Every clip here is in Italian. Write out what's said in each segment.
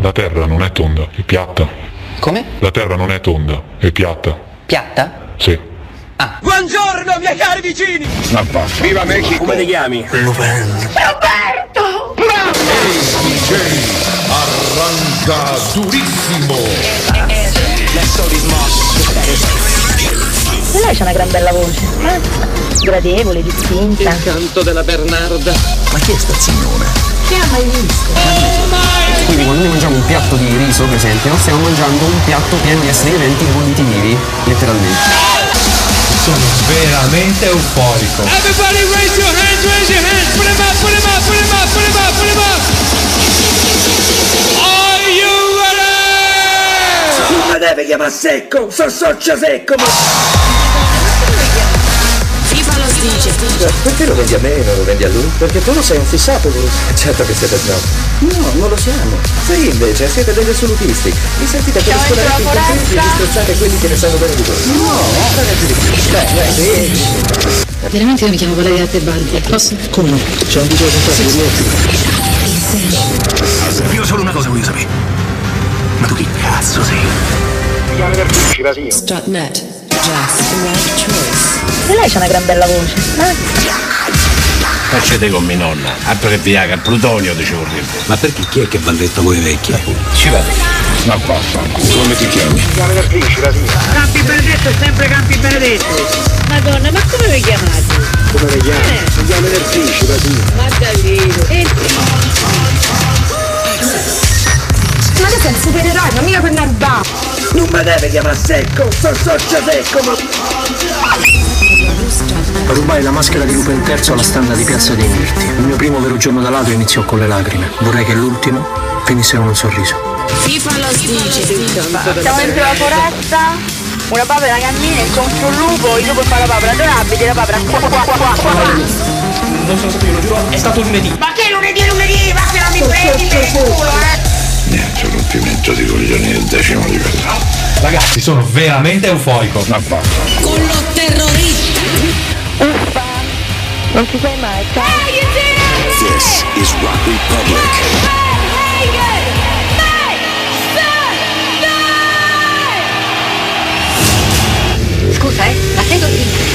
La terra non è tonda, è piatta. Come? La terra non è tonda, è piatta. Piatta? Sì. Buongiorno, miei cari vicini! Viva Mexico! Come ti chiami? Arranca durissimo! E lei c'ha una gran bella voce. eh? Gradevole, distinta. canto della Bernarda. Quindi quando noi mangiamo un piatto di riso, per esempio, stiamo mangiando un piatto pieno di esseri viventi bolliti vivi, letteralmente. Sono veramente euforico. Everybody raise your hands, raise your hands. Put them up, put them up, put them up, put them up, put them up. Are you ready? Non mi deve chiamare secco, so socio secco, ma... Dice. Perché lo vendi a me e non lo vendi a lui? Perché tu lo sei un fissato, Bruce. Certo che siete snob. No, non lo siamo. Sì, invece, siete degli assolutisti. Vi sentite per scolare i contenti e disprezzate quelli che ne sanno bene di voi. No, non più di più. Beh, beh, sì. Veramente io mi chiamo Valeria Tebaldi. Posso? Come? C'è un video contratto di Io solo una cosa voglio sapere. Ma tu chi cazzo sei? Strutnet. E lei c'ha una gran bella voce. eh? Facete con mia nonna. Altro che Viagra, plutonio ci vorrebbe. Ma perché chi è che va detto voi vecchi? Ci vado. Ma vaffanculo. Come ti chiami? Campi Benedetto è sempre Campi Benedetto. Madonna, ma come vi chiamate? Come le chiami? Si chiama Nerfici, Basile. Ma davvero? E Ma tu sei un supereroe, non mica per narba. Non mi deve chiamare secco, so socio secco, ma... Rubai la maschera di Lupin III alla standa di Piazza dei Mirti. Il mio primo vero giorno da ladro iniziò con le lacrime. Vorrei che l'ultimo finisse con un sorriso. FIFA lo dice. Siamo dentro la foresta, una papera cammina, incontra un lupo, il lupo fa la papera adorabile, la papera qua qua qua qua qua. Non sono stato io, lo giuro, è stato lunedì. Ma che lunedì lunedì? Ma che non mi prendi per il culo, eh? Niente, rompimento di coglioni del decimo livello. Ragazzi, sono veramente. Ma vaffanculo. Con lo terrorista. Uffa, non ci sei mai, ciao. This is Rock Republic. Scusa, eh, ma sei Cortina?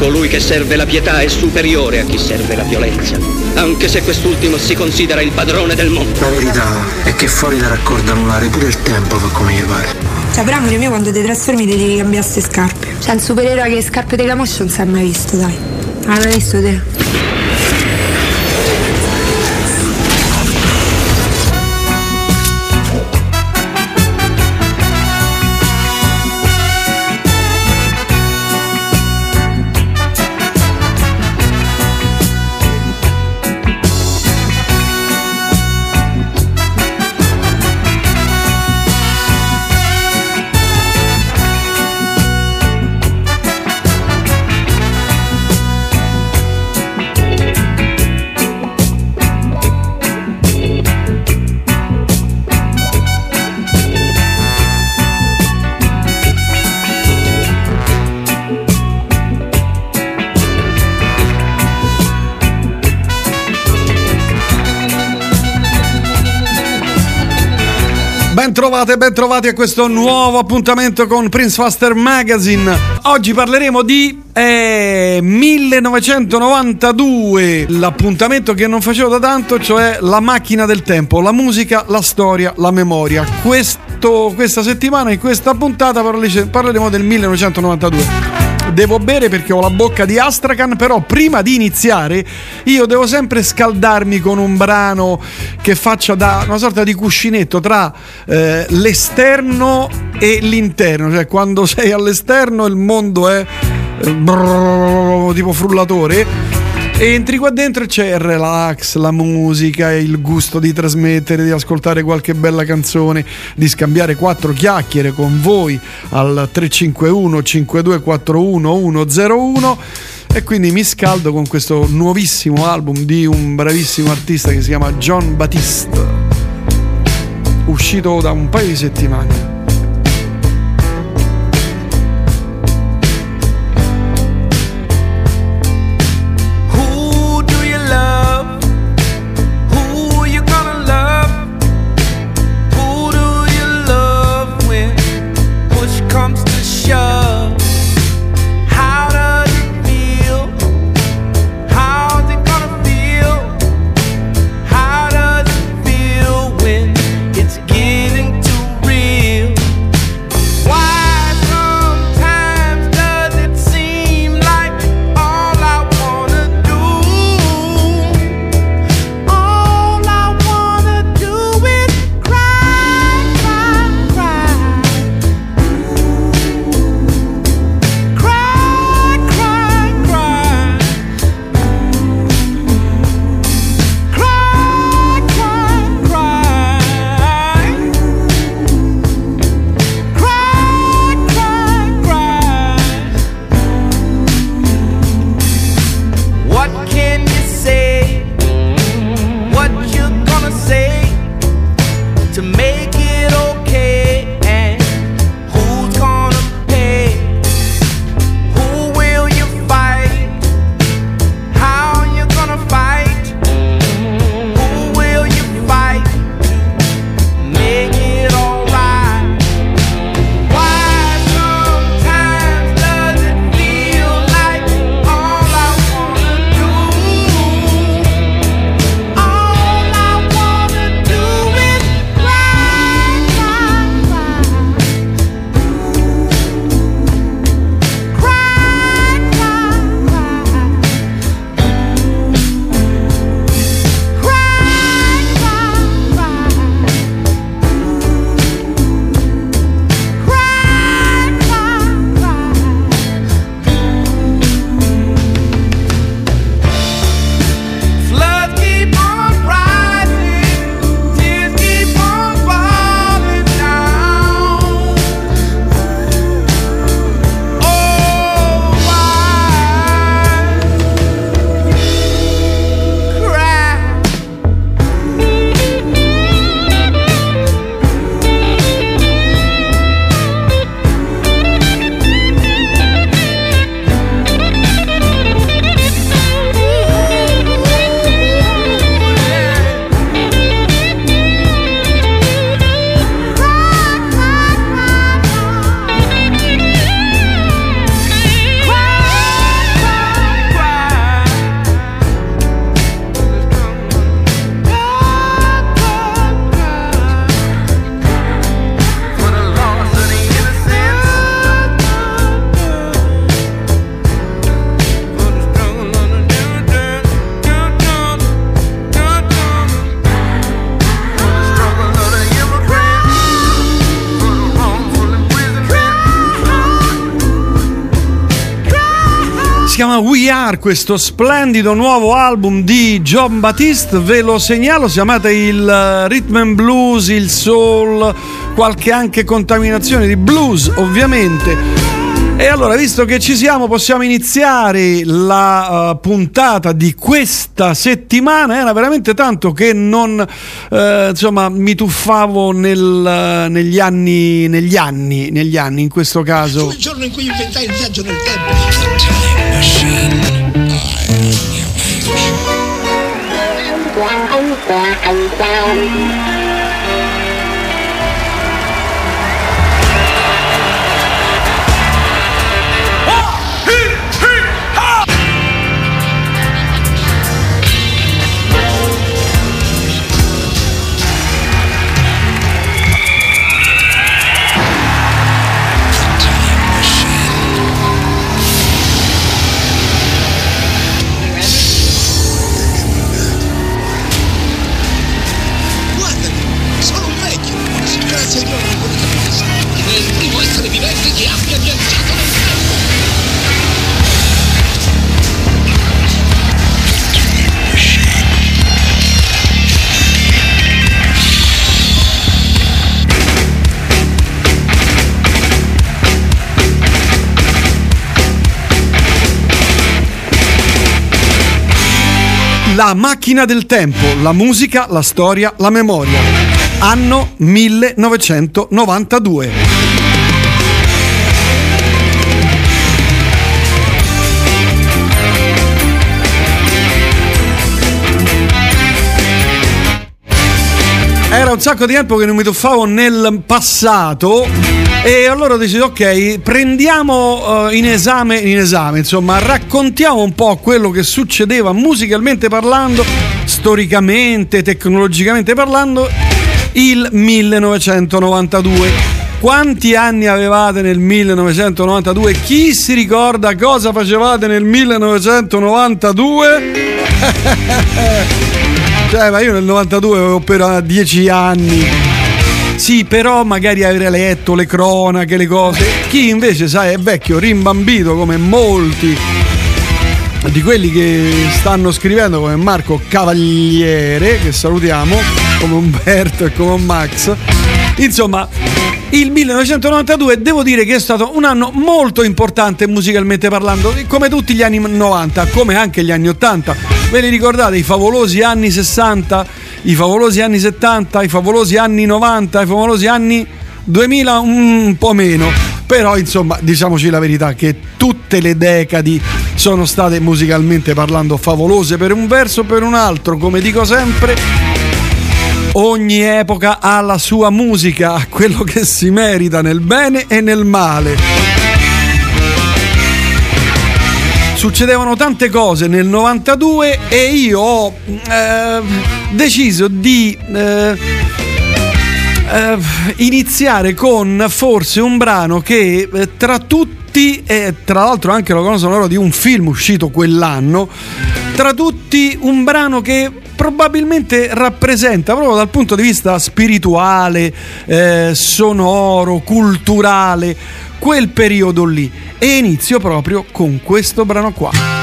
Colui che serve la pietà è superiore a chi serve la violenza, anche se quest'ultimo si considera il padrone del mondo. La verità è che fuori da raccordo anulare pure il tempo fa come gli pare. Cioè, però amore mio, quando ti trasformi ti devi cambiare queste scarpe. Cioè, il supereroe che le scarpe di camoscio non si è mai visto, dai. L'hai visto te? Ben trovate, ben trovati a questo nuovo appuntamento con Prince Faster Magazine. Oggi parleremo di eh, 1992, l'appuntamento che non facevo da tanto, cioè la macchina del tempo, la musica, la storia, la memoria. Questo, questa settimana, in questa puntata, parle- parleremo del 1992 devo bere perché ho la bocca di Astrakhan, però prima di iniziare io devo sempre scaldarmi con un brano che faccia da una sorta di cuscinetto tra eh, l'esterno e l'interno, cioè quando sei all'esterno il mondo è eh, brrr, tipo frullatore Entri qua dentro e c'è il relax, la musica, il gusto di trasmettere, di ascoltare qualche bella canzone, di scambiare quattro chiacchiere con voi al 351 5241 101 e quindi mi scaldo con questo nuovissimo album di un bravissimo artista che si chiama John Batiste, uscito da un paio di settimane. Are, questo splendido nuovo album di John Batiste, ve lo segnalo, si chiamate il eh, rhythm and blues, il soul, qualche anche contaminazione di blues ovviamente. E allora, visto che ci siamo, possiamo iniziare la uh, puntata di questa settimana. Era veramente tanto che non eh, insomma, mi tuffavo nel, negli anni, negli anni, negli anni, in questo caso. il giorno in cui inventai il viaggio nel tempo. là anh sao. La macchina del tempo, la musica, la storia, la memoria. Anno 1992. Era un sacco di tempo che non mi tuffavo nel passato e allora ho deciso ok, prendiamo eh, in, esame, in esame, insomma, raccontiamo un po' quello che succedeva musicalmente parlando, storicamente, tecnologicamente parlando, il 1992. Quanti anni avevate nel 1992? Chi si ricorda cosa facevate nel 1992? Cioè, ma io nel 92 avevo appena 10 anni. Sì, però magari avrei letto le cronache, le cose. Chi invece, sai, è vecchio, rimbambito come molti di quelli che stanno scrivendo come Marco Cavaliere, che salutiamo, come Umberto e come Max. Insomma, il 1992 devo dire che è stato un anno molto importante musicalmente parlando, come tutti gli anni 90, come anche gli anni 80. Ve li ricordate i favolosi anni 60, i favolosi anni 70, i favolosi anni 90, i favolosi anni 2000 un po' meno. Però insomma, diciamoci la verità che tutte le decadi sono state musicalmente parlando favolose per un verso o per un altro, come dico sempre, Ogni epoca ha la sua musica, quello che si merita nel bene e nel male. Succedevano tante cose nel 92 e io ho eh, deciso di eh, eh, iniziare con forse un brano che eh, tra tutti, e tra l'altro anche la colonna sonora di un film uscito quell'anno, tra tutti un brano che probabilmente rappresenta proprio dal punto di vista spirituale, eh, sonoro, culturale, quel periodo lì. E inizio proprio con questo brano qua.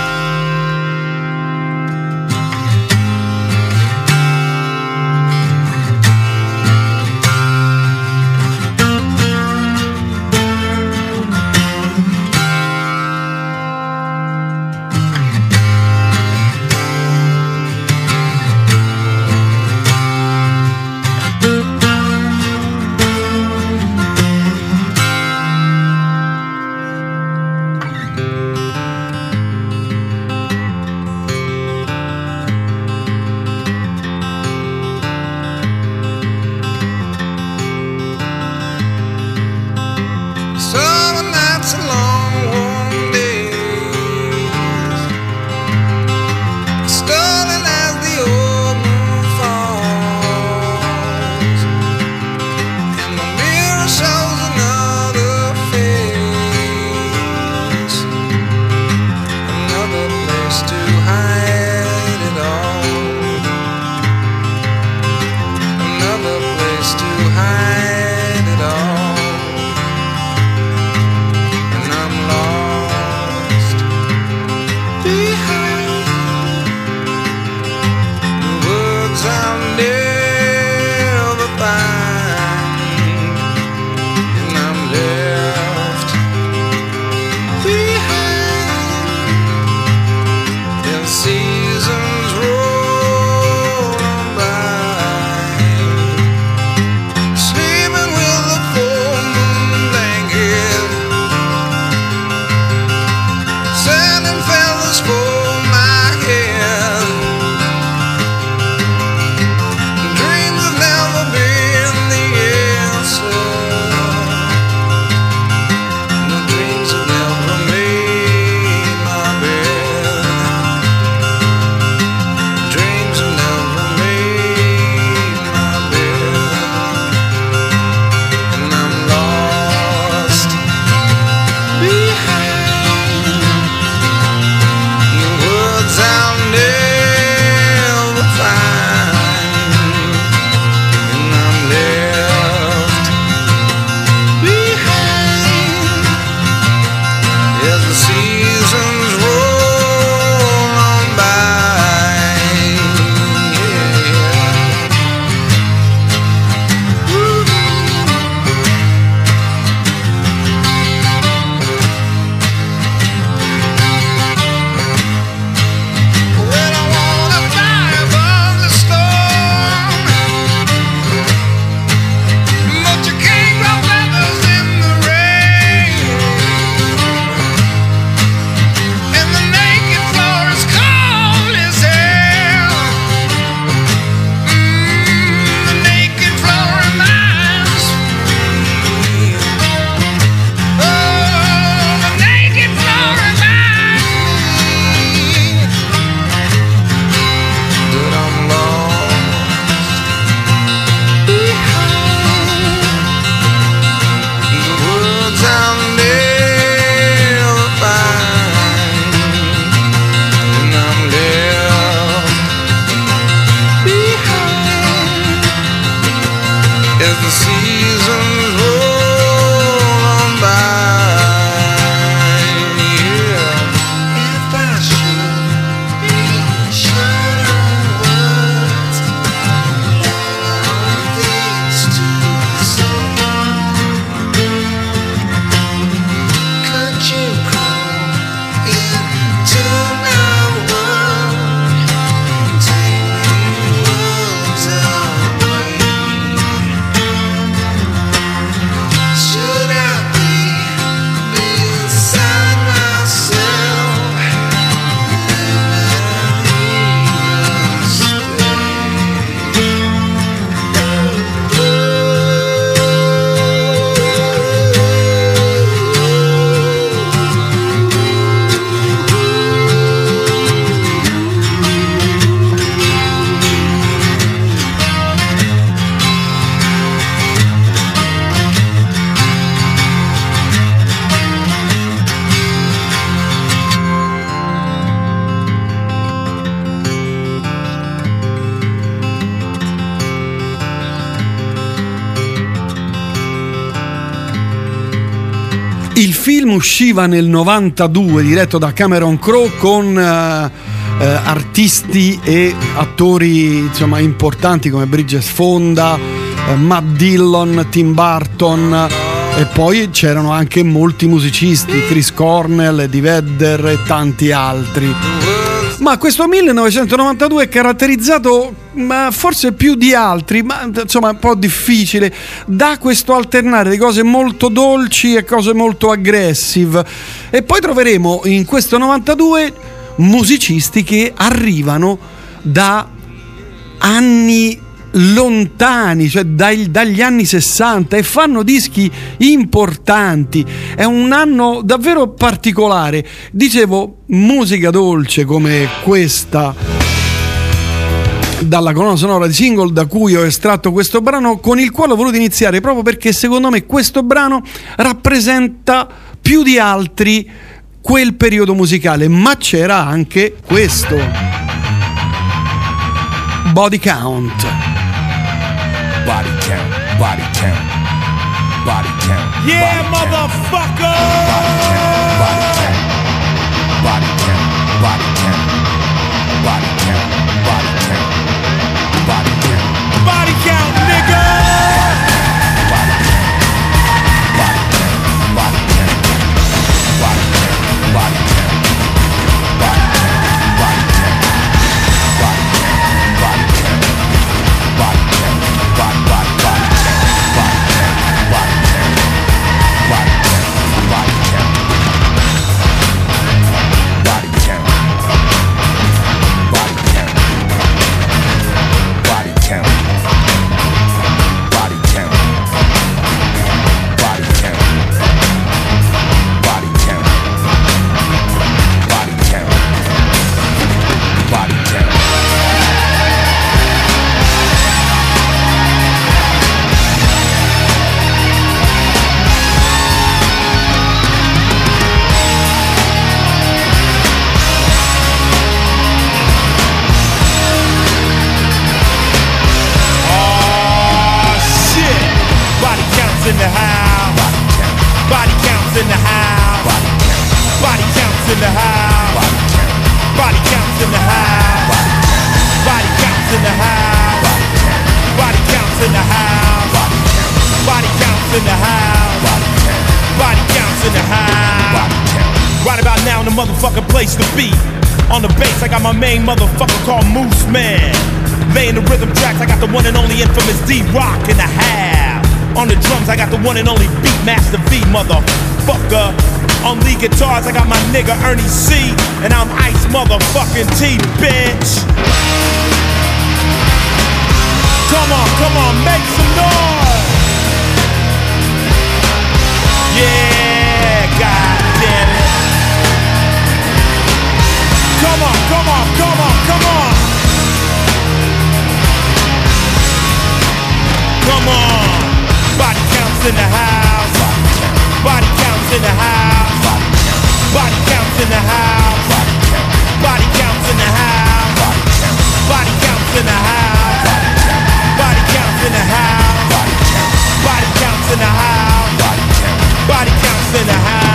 Usciva nel 92, diretto da Cameron Crowe con eh, eh, artisti e attori insomma, importanti come Bridget Fonda, eh, Matt Dillon, Tim Burton e poi c'erano anche molti musicisti, Chris Cornell, Eddie Vedder e tanti altri. Ma questo 1992 è caratterizzato ma forse più di altri, ma insomma un po' difficile, da questo alternare di cose molto dolci e cose molto aggressive. E poi troveremo in questo 92 musicisti che arrivano da anni lontani, cioè dai- dagli anni 60 e fanno dischi importanti. È un anno davvero particolare. Dicevo, musica dolce come questa dalla colonna sonora di single da cui ho estratto questo brano con il quale ho voluto iniziare proprio perché secondo me questo brano rappresenta più di altri quel periodo musicale, ma c'era anche questo. Body Count. Body count, body count, body count. Yeah, body count, motherfucker! Body count, body motherfucking place to be. On the bass, I got my main motherfucker called Moose Man. Laying the rhythm tracks, I got the one and only infamous D Rock in the half. On the drums, I got the one and only Beatmaster V, motherfucker. On lead guitars, I got my nigga Ernie C. And I'm Ice motherfucking T, bitch. Come on, come on, make some noise. Yeah, Come on, come on, come on, come on. Come on. Body counts in the house. Body counts in the house. Body counts in the house. Body counts in the house. Body counts in the house. Body counts in the house. Body counts in the house. Body counts in the house.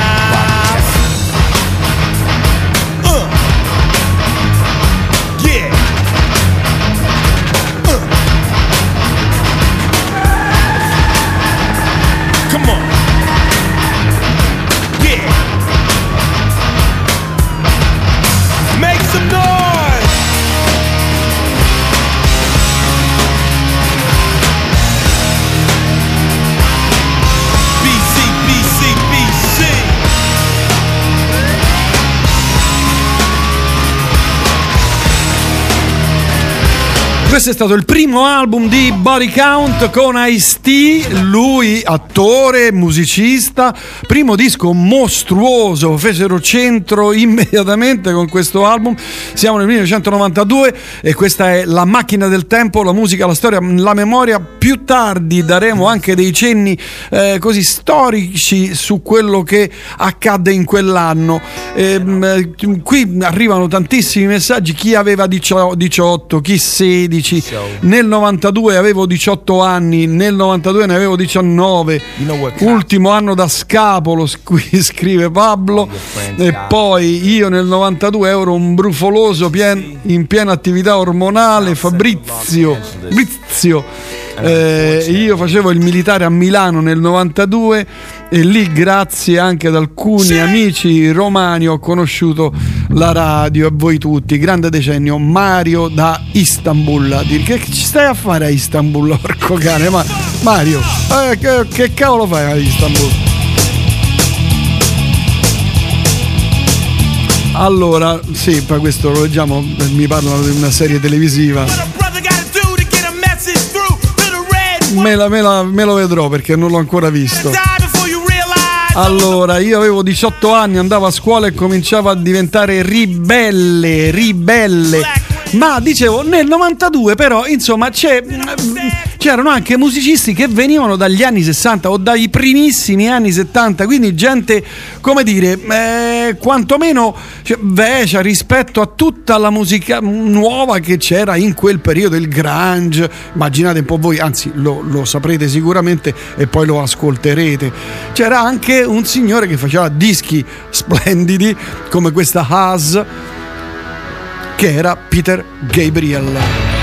Questo è stato il primo album di Body Count con Ice-T, lui attore, musicista, primo disco mostruoso, fecero centro immediatamente con questo album, siamo nel 1992 e questa è La macchina del tempo, la musica, la storia, la memoria, più tardi daremo anche dei cenni eh, così storici su quello che accadde in quell'anno. Ehm, eh, qui arrivano tantissimi messaggi, chi aveva 18, chi 16, 16, nel 92 avevo 18 anni, nel 92 ne avevo 19, ultimo anno da scapolo, qui scrive Pablo, e poi io nel 92 ero un brufoloso pien- in piena attività ormonale, Fabrizio, Fabrizio. Eh, io facevo il militare a Milano nel 92 e lì grazie anche ad alcuni amici romani ho conosciuto la radio e voi tutti, grande decennio, Mario da Istanbul. Che ci stai a fare a Istanbul, porco cane? Ma Mario, eh, che, che cavolo fai a Istanbul? Allora, sì, poi questo lo leggiamo, mi parlano di una serie televisiva. Me, la- me la- me lo vedrò perché non l'ho ancora visto. Allora, io avevo 18 anni, andavo a scuola e cominciavo a diventare ribelle, ribelle. Ma dicevo, nel 92 però, insomma, c'erano anche musicisti che venivano dagli anni 60 o dai primissimi anni 70, quindi gente, come dire, eh, quantomeno cioè, vecia rispetto a tutta la musica nuova che c'era in quel periodo, il grunge, immaginate un po' voi, anzi lo, lo saprete sicuramente e poi lo ascolterete. C'era anche un signore che faceva dischi splendidi come questa Haas che era Peter Gabriel.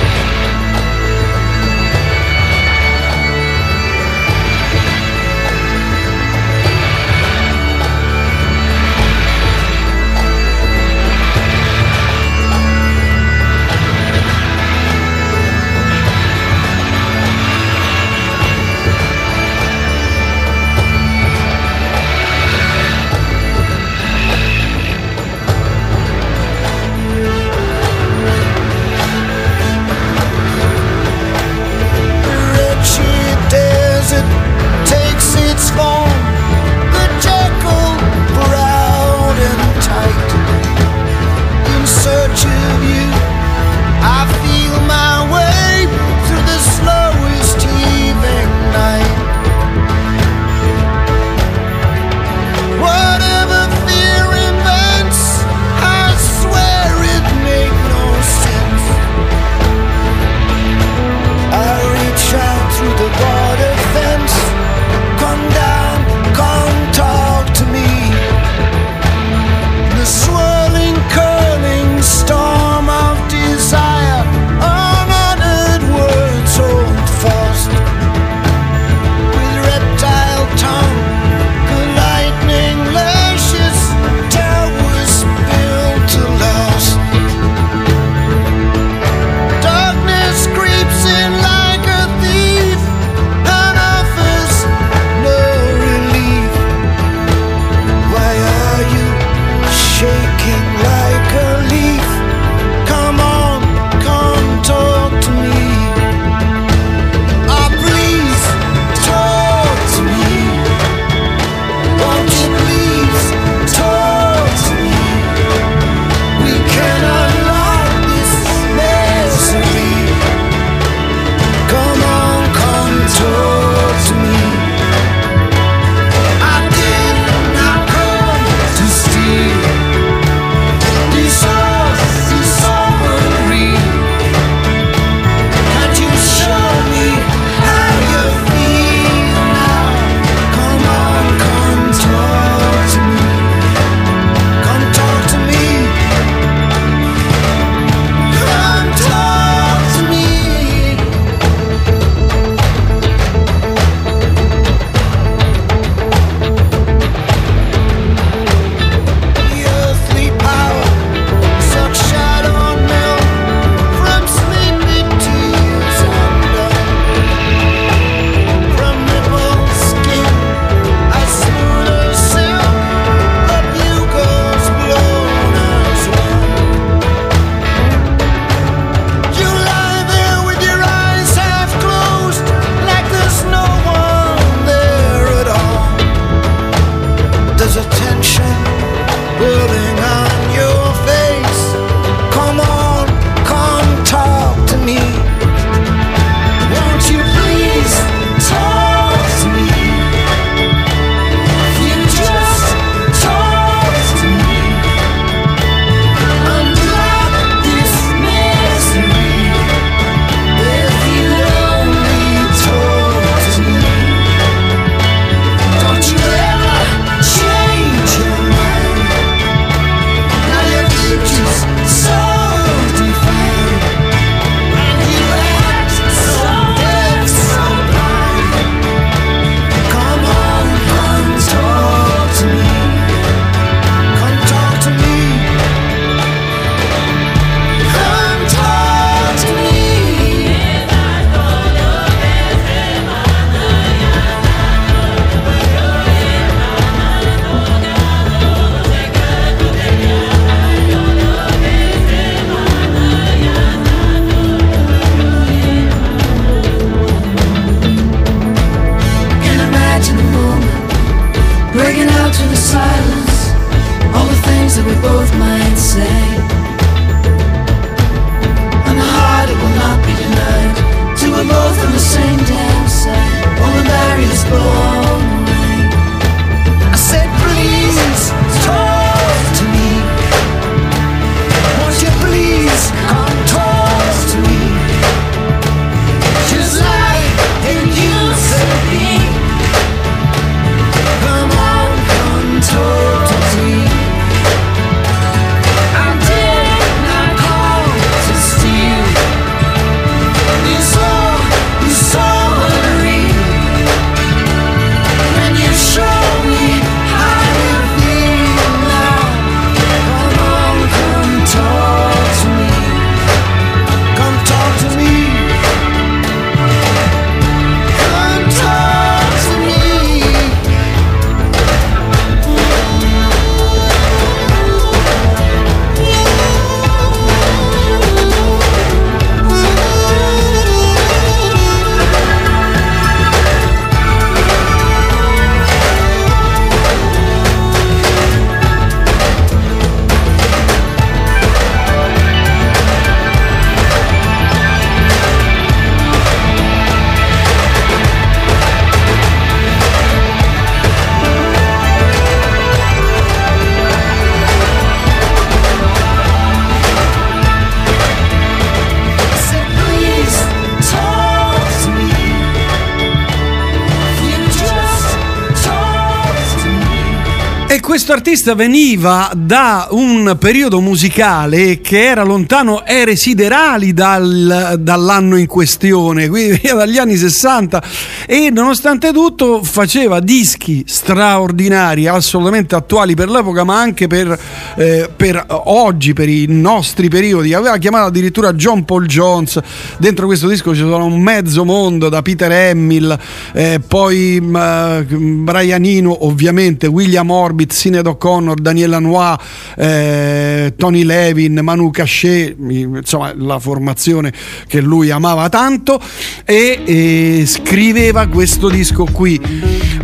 Artista veniva da un periodo musicale che era lontano ere siderali dal- dall'anno in questione, quindi dagli anni 60 e nonostante tutto faceva dischi straordinari, assolutamente attuali per l'epoca, ma anche per, eh, per oggi, per i nostri periodi. Aveva chiamato addirittura John Paul Jones, dentro questo disco ci sono un mezzo mondo da Peter Hamill, eh, poi mm, Brian Eno, ovviamente William Orbit, Sinead O'Connor, Daniel Lanois, eh, Tony Levin, Manu Cachet, insomma la formazione che lui amava tanto e scriveva questo disco qui.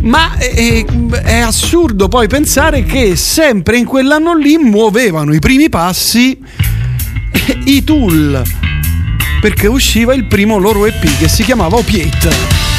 Ma eh, è assurdo poi pensare che sempre in quell'anno lì muovevano i primi passi i Tool perché usciva il primo loro EP che si chiamava Opiate.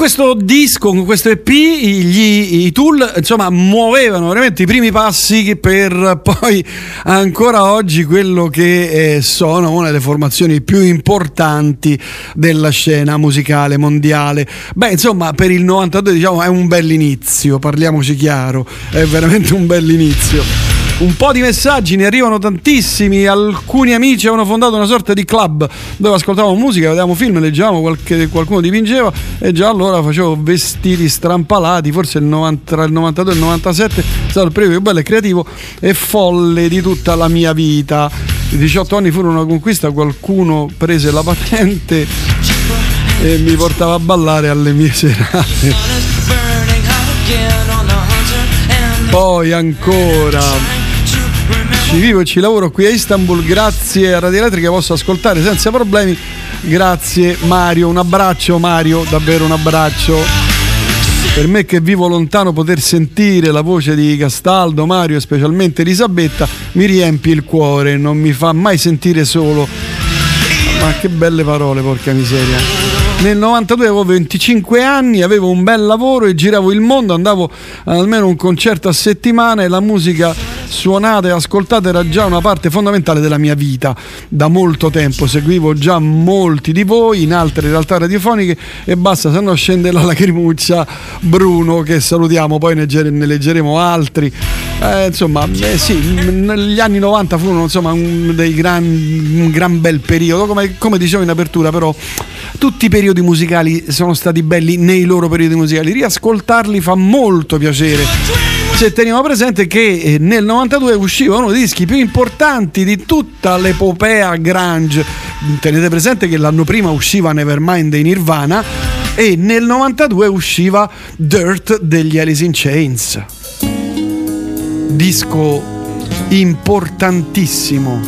Questo disco, con questo EP, gli, i Tool insomma muovevano veramente i primi passi per poi ancora oggi quello che eh, sono una delle formazioni più importanti della scena musicale mondiale. Beh, insomma, per il 92 diciamo è un bell'inizio, parliamoci chiaro, è veramente un bell'inizio. Un po' di messaggi, ne arrivano tantissimi. Alcuni amici avevano fondato una sorta di club dove ascoltavamo musica, vedevamo film, leggevamo qualche, qualcuno dipingeva e già allora facevo vestiti strampalati. Forse il 90, tra il 92 e il 97 è stato il periodo più bello e creativo e folle di tutta la mia vita. I 18 anni furono una conquista, qualcuno prese la patente e mi portava a ballare alle mie serate. Poi ancora ci vivo e ci lavoro qui a Istanbul, grazie a Radio Elettrica posso ascoltare senza problemi. Grazie Mario, un abbraccio Mario, davvero un abbraccio. Per me che vivo lontano poter sentire la voce di Castaldo, Mario e specialmente Elisabetta mi riempie il cuore, non mi fa mai sentire solo. Ma che belle parole, porca miseria. Nel 92 avevo 25 anni, avevo un bel lavoro e giravo il mondo, andavo almeno un concerto a settimana e la musica suonata e ascoltata era già una parte fondamentale della mia vita. Da molto tempo seguivo già molti di voi in altre realtà radiofoniche e basta, se no scende la lacrimuccia Bruno che salutiamo, poi ne, leggeremo altri. Eh, insomma, eh, sì, negli anni 90 furono insomma, un, gran, un gran bel periodo, come, come dicevo in apertura, però tutti i periodi musicali sono stati belli nei loro periodi musicali, riascoltarli fa molto piacere. Se teniamo presente che eh, nel 92 usciva uno dei dischi più importanti di tutta l'epopea grunge. Tenete presente che l'anno prima usciva Nevermind dei Nirvana e nel 92 usciva Dirt degli Alice in Chains. Disco importantissimo.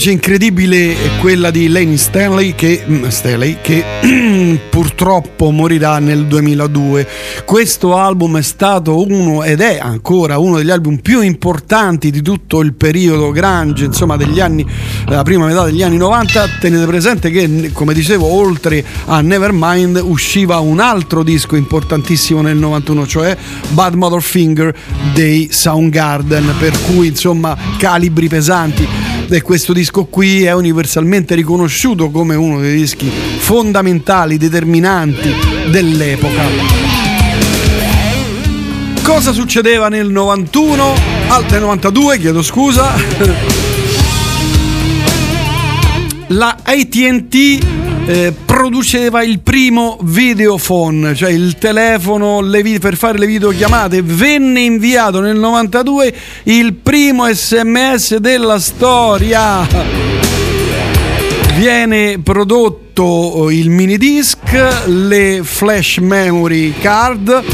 Voce incredibile è quella di Lane Stanley che, mm, Staley, che purtroppo morirà nel 2002. Questo album è stato uno ed è ancora uno degli album più importanti di tutto il periodo grunge, insomma degli anni, la prima metà degli anni 90. Tenete presente che, come dicevo, oltre a Nevermind usciva un altro disco importantissimo nel 91, cioè Bad Mother Finger dei Soundgarden, per cui insomma calibri pesanti e questo disco qui è universalmente riconosciuto come uno dei dischi fondamentali, determinanti dell'epoca. Cosa succedeva nel 91? Al nel 92, chiedo scusa. La ATT eh, produceva il primo videophone, cioè il telefono vi- per fare le videochiamate. Venne inviato nel 92 il primo sms della storia. Viene prodotto il mini disc, le flash memory card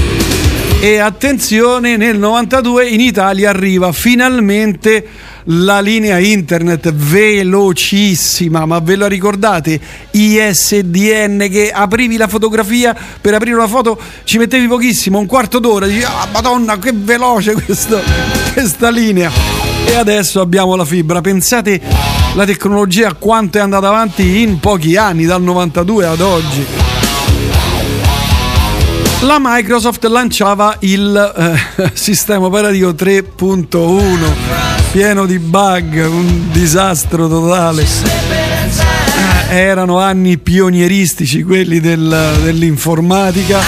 e attenzione nel 92 in Italia arriva finalmente la linea internet velocissima, ma ve la ricordate? ISDN che aprivi la fotografia per aprire una foto ci mettevi pochissimo, un quarto d'ora, dici ah madonna che veloce questo, questa linea. E adesso abbiamo la fibra, pensate la tecnologia quanto è andata avanti in pochi anni, dal 92 ad oggi la Microsoft lanciava il eh, sistema operativo 3.1 pieno di bug, un disastro totale. Eh, erano anni pionieristici quelli del, dell'informatica.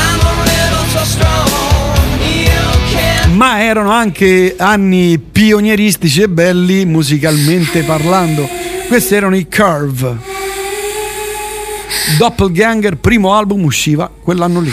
Ma erano anche anni pionieristici e belli musicalmente parlando. Questi erano i Curve. Doppelganger, primo album, usciva quell'anno lì.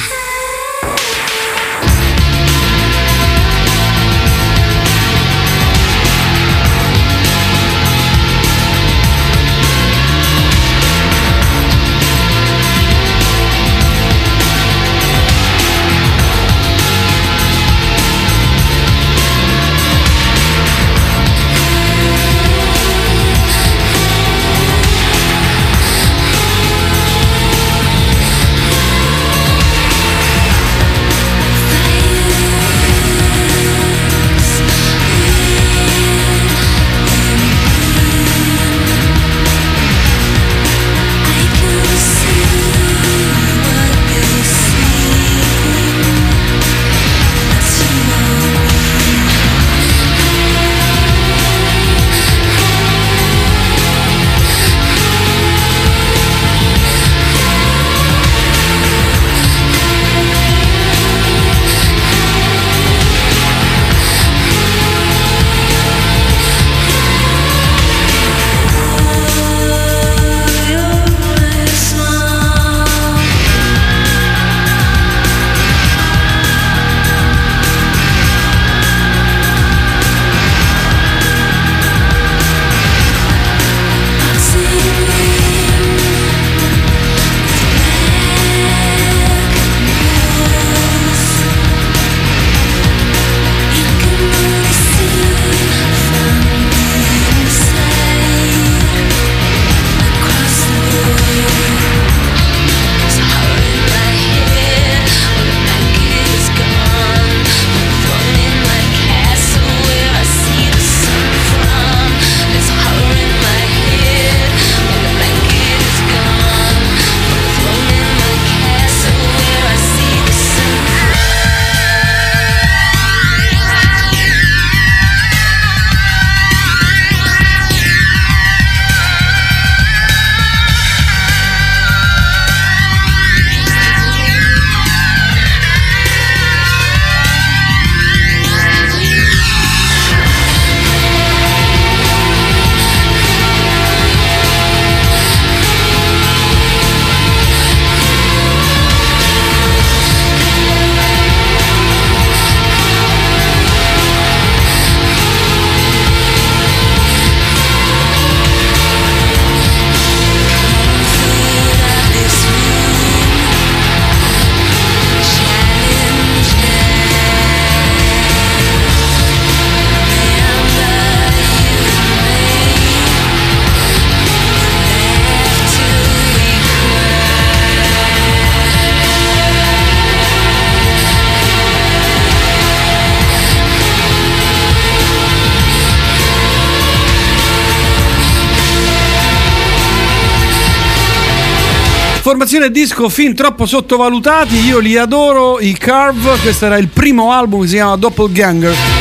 Formazione disco fin troppo sottovalutati, io li adoro, i Carve, questo era il primo album che si chiama Doppelganger.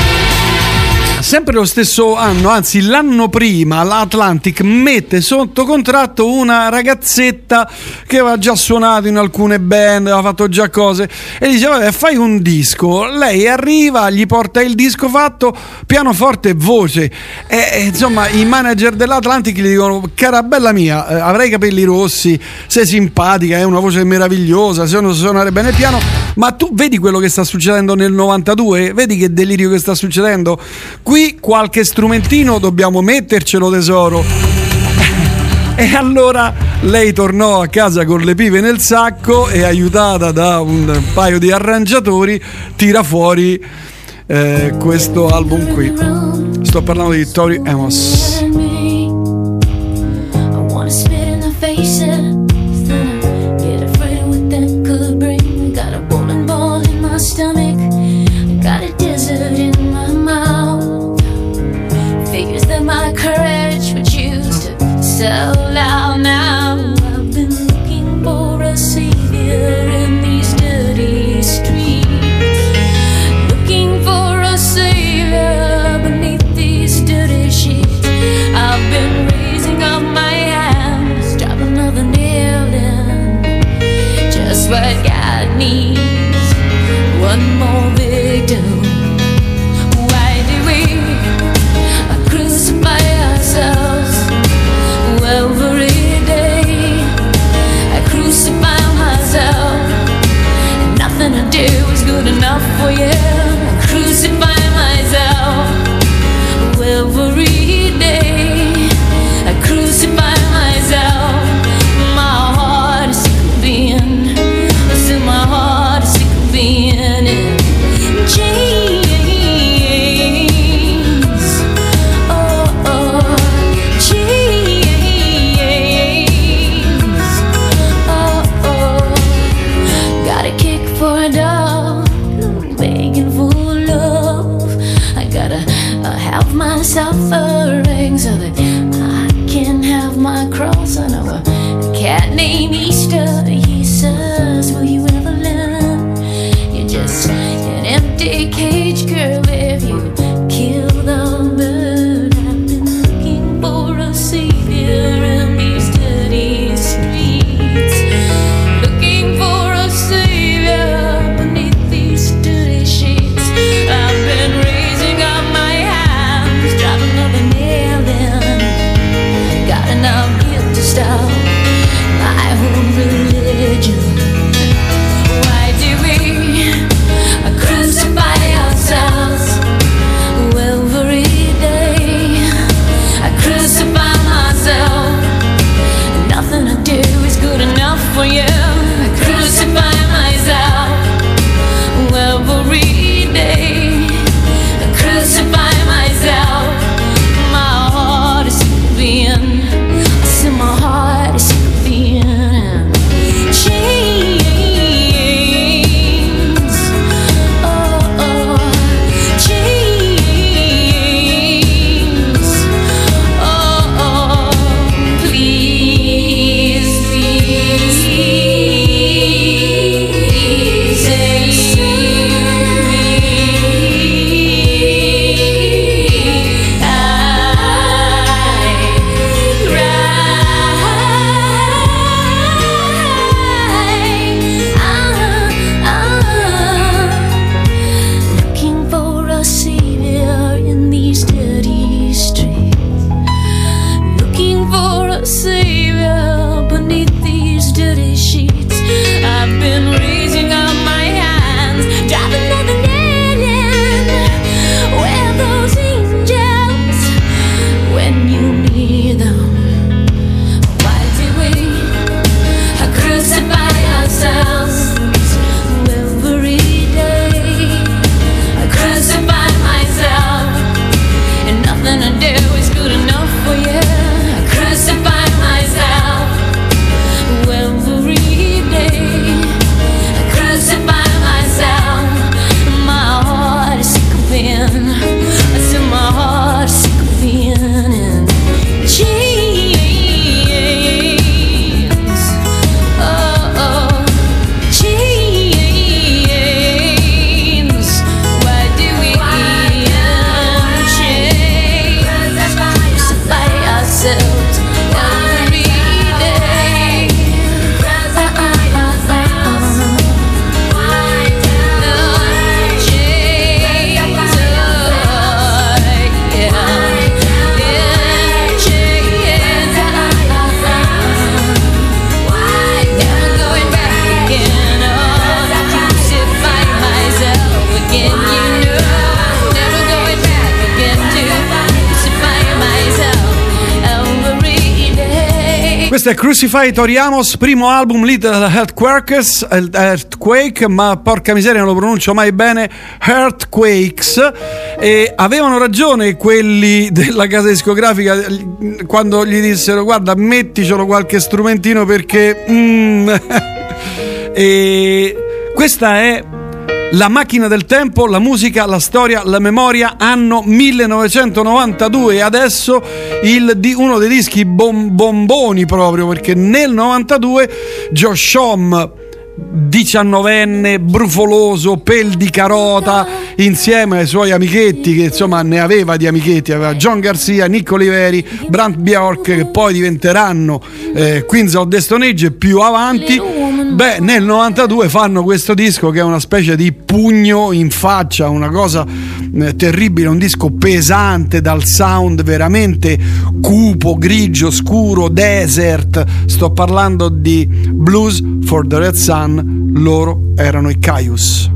Sempre lo stesso anno, anzi l'anno prima, l'Atlantic mette sotto contratto una ragazzetta che aveva già suonato in alcune band, aveva fatto già cose e dice vabbè fai un disco. Lei arriva, gli porta il disco fatto, pianoforte e voce. E, insomma i manager dell'Atlantic gli dicono cara bella mia, eh, avrai i capelli rossi, sei simpatica, hai una voce meravigliosa, se non suonare bene il piano, ma tu vedi quello che sta succedendo nel 92? Vedi che delirio che sta succedendo? Qui qualche strumentino dobbiamo mettercelo tesoro. E allora lei tornò a casa con le pive nel sacco e aiutata da un paio di arrangiatori tira fuori eh, questo album qui. Sto parlando di Tori Amos. Stomach. Got a desert in courage would choose to sell out now. I've been looking for a savior good enough for you. I Crucify Toriamos, primo album Little Earthquakes, Earthquake, ma porca miseria non lo pronuncio mai bene, Earthquakes. E avevano ragione quelli della casa discografica quando gli dissero guarda metticelo qualche strumentino perché... mm". e questa è la macchina del tempo, la musica, la storia, la memoria, anno 1992 e adesso il, uno dei dischi bom- bomboni proprio perché nel 92 Josh Homme diciannovenne, brufoloso, pel di carota, insieme ai suoi amichetti, che insomma ne aveva di amichetti, aveva John Garcia, Nick Oliveri, Brant Bjork, che poi diventeranno eh, Queens of the Stone Age più avanti. Beh, nel 92 fanno questo disco che è una specie di pugno in faccia, una cosa eh, terribile, un disco pesante dal sound veramente cupo, grigio, scuro, desert. Sto parlando di Blues for the Red Sun, loro erano i Caius.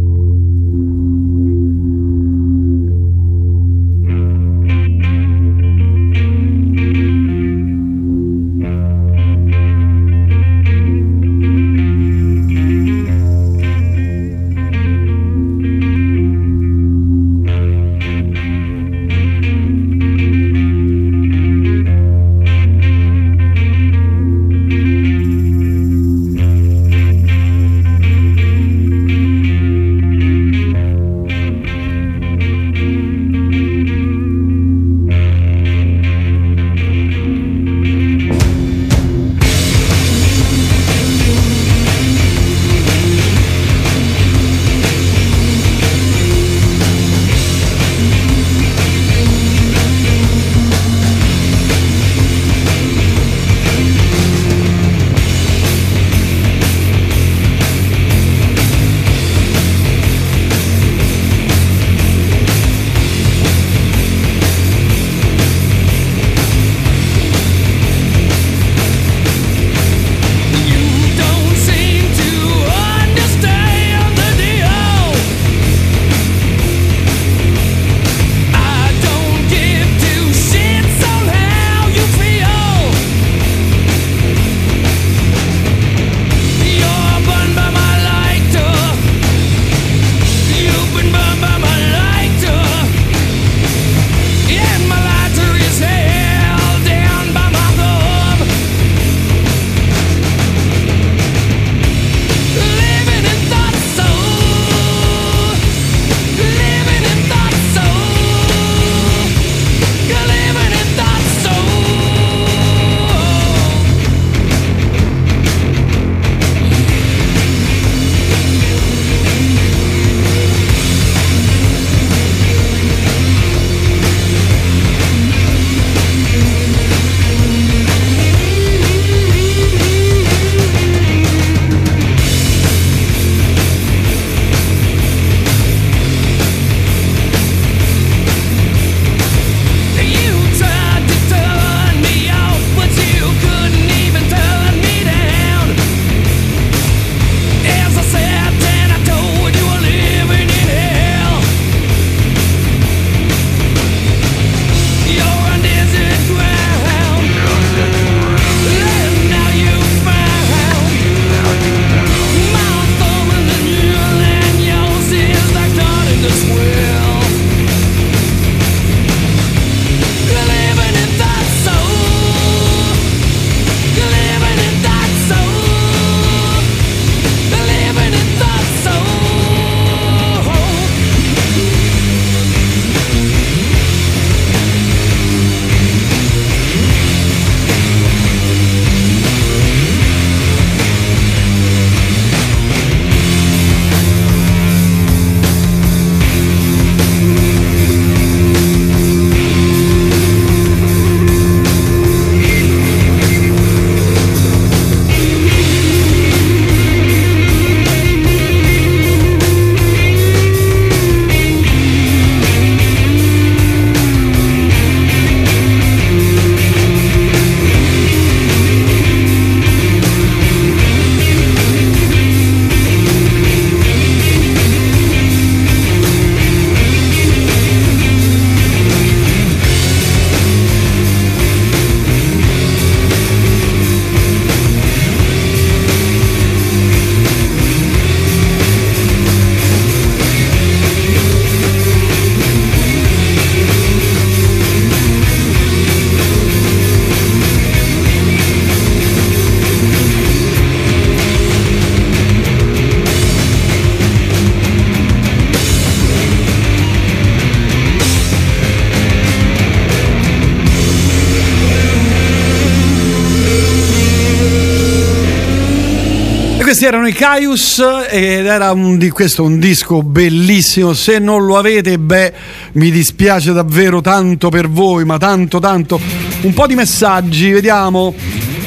I Caius ed era un, questo un disco bellissimo. Se non lo avete, beh, mi dispiace davvero tanto per voi, ma tanto, tanto. Un po' di messaggi, vediamo.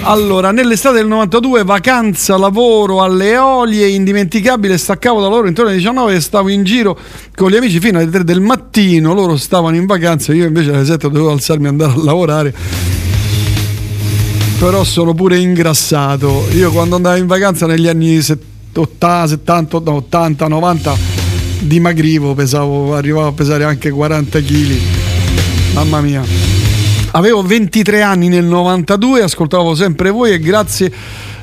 Allora, nell'estate del 92, vacanza, lavoro alle Eolie, indimenticabile, staccavo da loro intorno alle 19 e stavo in giro con gli amici fino alle 3 del mattino, loro stavano in vacanza, io invece alle 7 dovevo alzarmi e andare a lavorare. Però sono pure ingrassato. Io quando andavo in vacanza negli anni 70, 70 no, 80, 90 dimagrivo, pesavo, arrivavo a pesare anche 40 kg. Mamma mia. Avevo 23 anni nel 92, ascoltavo sempre voi e grazie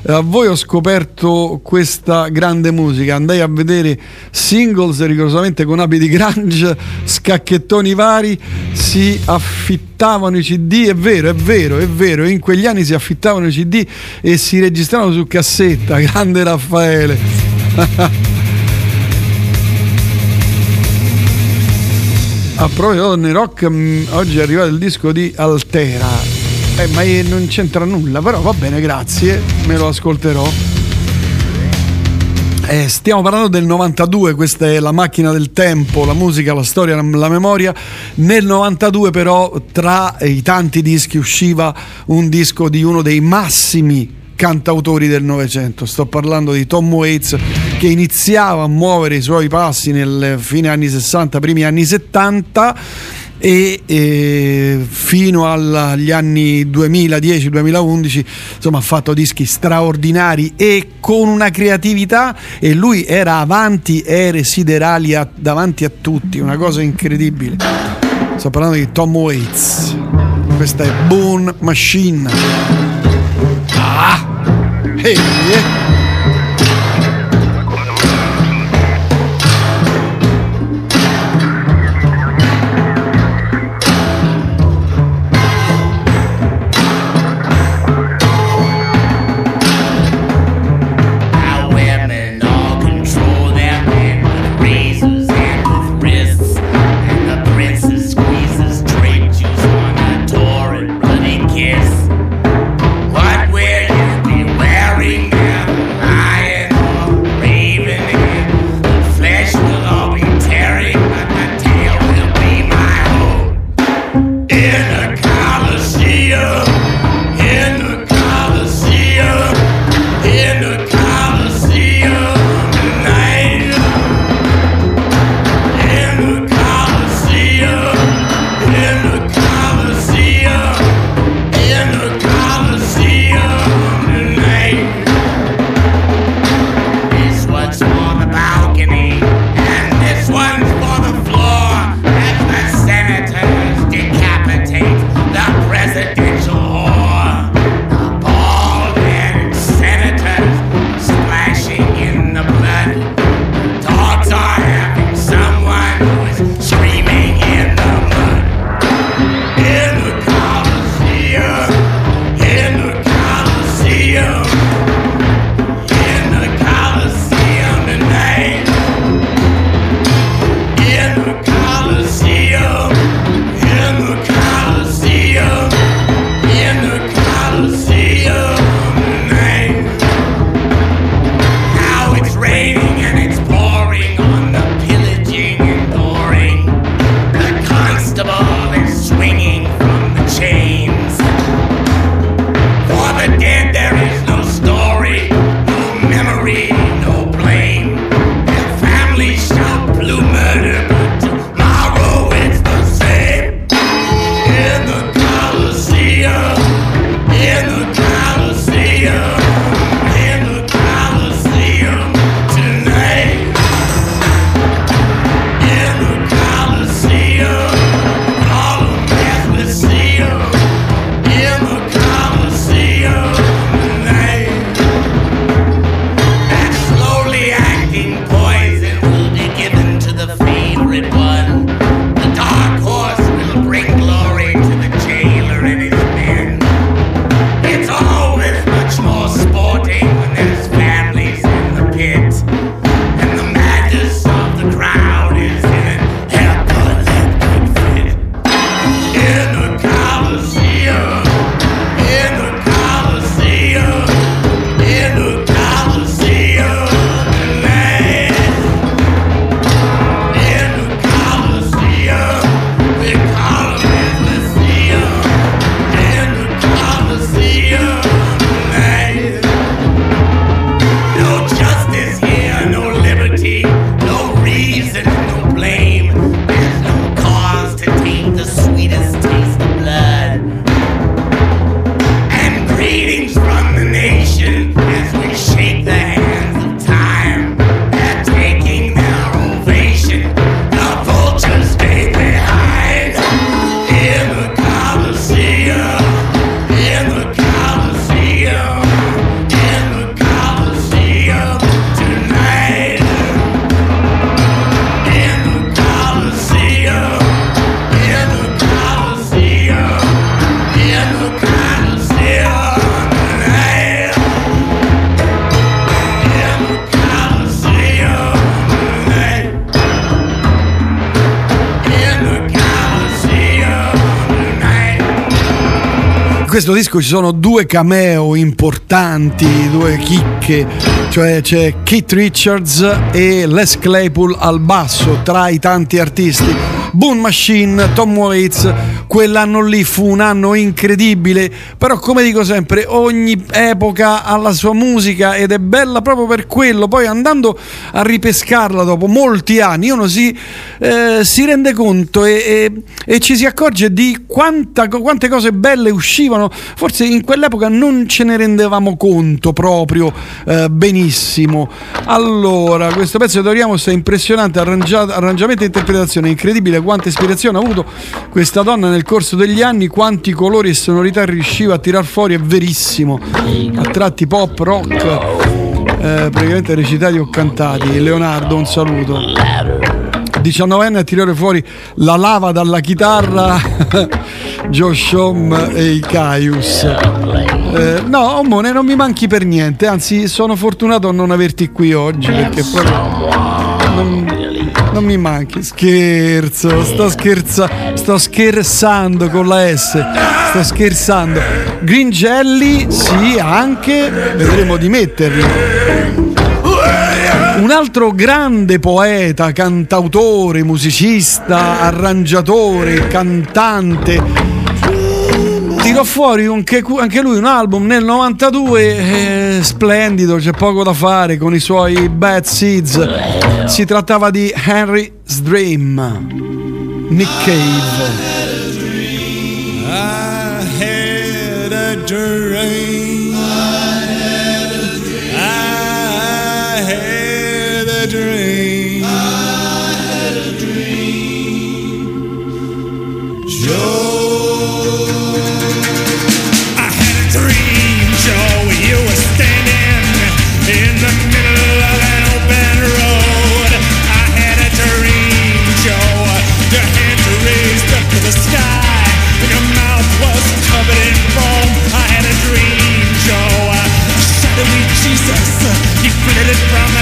a voi ho scoperto questa grande musica. Andai a vedere singles rigorosamente con abiti grunge, scacchettoni vari, si affittavano i CD, è vero, è vero, è vero, in quegli anni si affittavano i CD e si registravano su cassetta, grande Raffaele. A proposito di rock, mh, oggi è arrivato il disco di Altera. Eh, ma non c'entra nulla, però va bene, grazie, me lo ascolterò. Eh, stiamo parlando del 92, questa è la macchina del tempo, la musica, la storia, la memoria. Nel 92 però tra i tanti dischi usciva un disco di uno dei massimi cantautori del Novecento. Sto parlando di Tom Waits che iniziava a muovere i suoi passi nel fine anni 60, primi anni 70 e, e fino agli anni 2010-2011 insomma ha fatto dischi straordinari e con una creatività e lui era avanti ere siderali a- davanti a tutti una cosa incredibile. Sto parlando di Tom Waits. Questa è Bone Machine. Ah Ehi, disco ci sono due cameo importanti, due chicche, cioè c'è Keith Richards e Les Claypool al basso tra i tanti artisti. Boom Machine, Tom Waits, quell'anno lì fu un anno incredibile, però come dico sempre, ogni epoca ha la sua musica ed è bella proprio per quello, poi andando a ripescarla dopo molti anni uno si, eh, si rende conto e, e- e ci si accorge di quanta- quante cose belle uscivano, forse in quell'epoca non ce ne rendevamo conto proprio eh, benissimo. Allora, questo pezzo di Doriamos è impressionante, arrangiamento e interpretazione, incredibile quanta ispirazione ha avuto questa donna nel corso degli anni, quanti colori e sonorità riusciva a tirar fuori, è verissimo. A tratti pop, rock, eh, praticamente recitati o cantati. Leonardo, un saluto. 19enne a tirare fuori la lava dalla chitarra Josh Homme e i Caius Eh, no Omone non mi manchi per niente anzi sono fortunato a non averti qui oggi perché proprio non, non mi manchi scherzo sto, scherza, sto scherzando con la S sto scherzando Green Jelly sì anche vedremo di metterli un altro grande poeta, cantautore, musicista, arrangiatore, cantante. Tirò fuori anche, lui un album nel 92 eh, splendido, c'è poco da fare con i suoi Bad Seeds. Si trattava di Henry's Dream, Nick Cave. Dream. I had a dream. Your mouth was covered in foam. I had a dream, Joe. Shadowy Jesus, he flitted from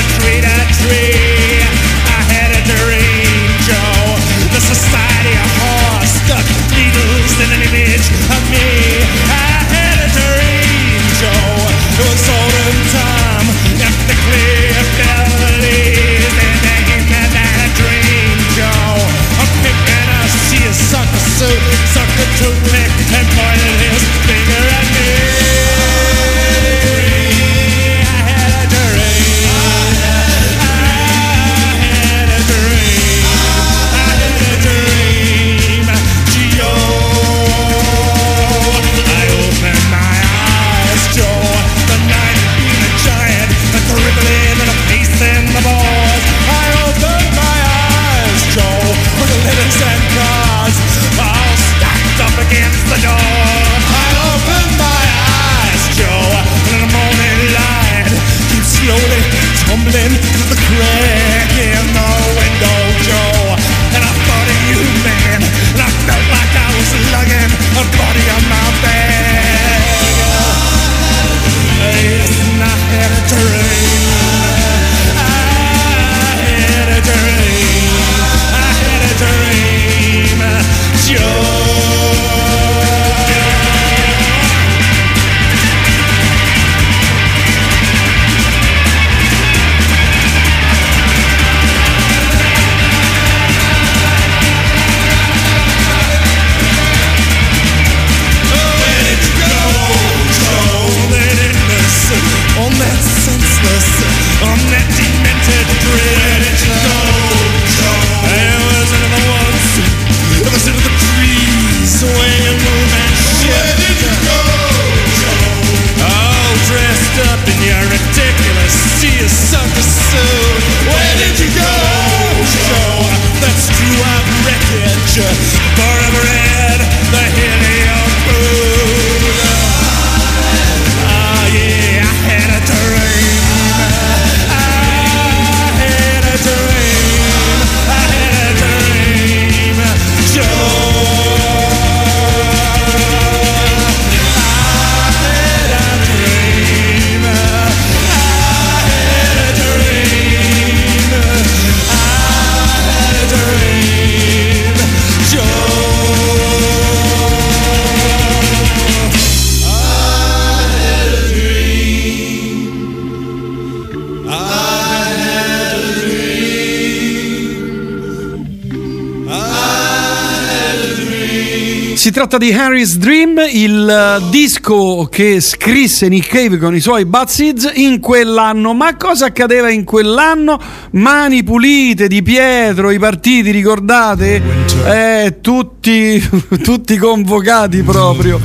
tratta di Harry's Dream, il eh, disco che scrisse Nick Cave con i suoi Bad Seeds in quell'anno. Ma cosa accadeva in quell'anno? Mani pulite di Pietro, i partiti, ricordate? Eh, tutti, tutti convocati proprio.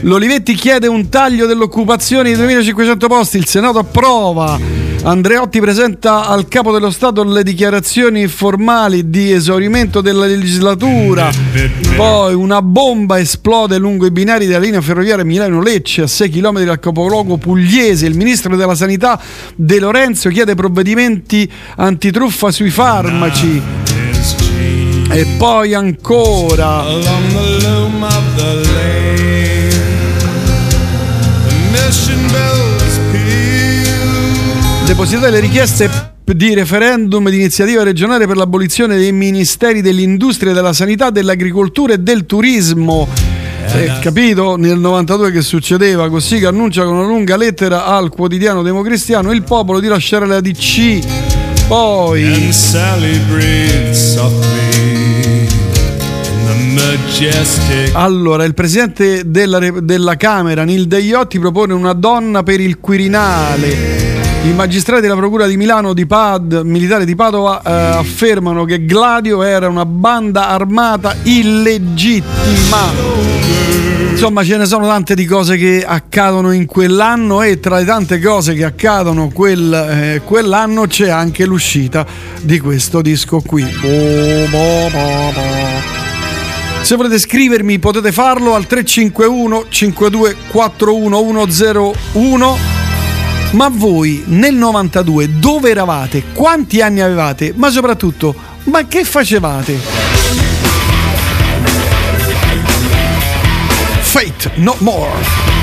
L'Olivetti chiede un taglio dell'occupazione di 2500 posti, il Senato approva. Andreotti presenta al capo dello Stato le dichiarazioni formali di esaurimento della legislatura. Poi una bomba esplode lungo i binari della linea ferroviaria Milano-Lecce a 6 km dal capoluogo pugliese. Il ministro della Sanità De Lorenzo chiede provvedimenti antitruffa sui farmaci. E poi ancora. Depositate le richieste di referendum di iniziativa regionale per l'abolizione dei ministeri dell'industria, della sanità, dell'agricoltura e del turismo. Eh, capito? Nel 92 che succedeva così che annuncia con una lunga lettera al quotidiano democristiano il popolo di lasciare la DC poi And Sally allora il presidente della, della Camera Nil Deiotti propone una donna per il Quirinale i magistrati della Procura di Milano di Pad, militare di Padova eh, affermano che Gladio era una banda armata illegittima Insomma, ce ne sono tante di cose che accadono in quell'anno e tra le tante cose che accadono quel, eh, quell'anno c'è anche l'uscita di questo disco qui. Se volete scrivermi potete farlo al 351 5241 101. Ma voi nel 92 dove eravate? Quanti anni avevate? Ma soprattutto, ma che facevate? Fate No More.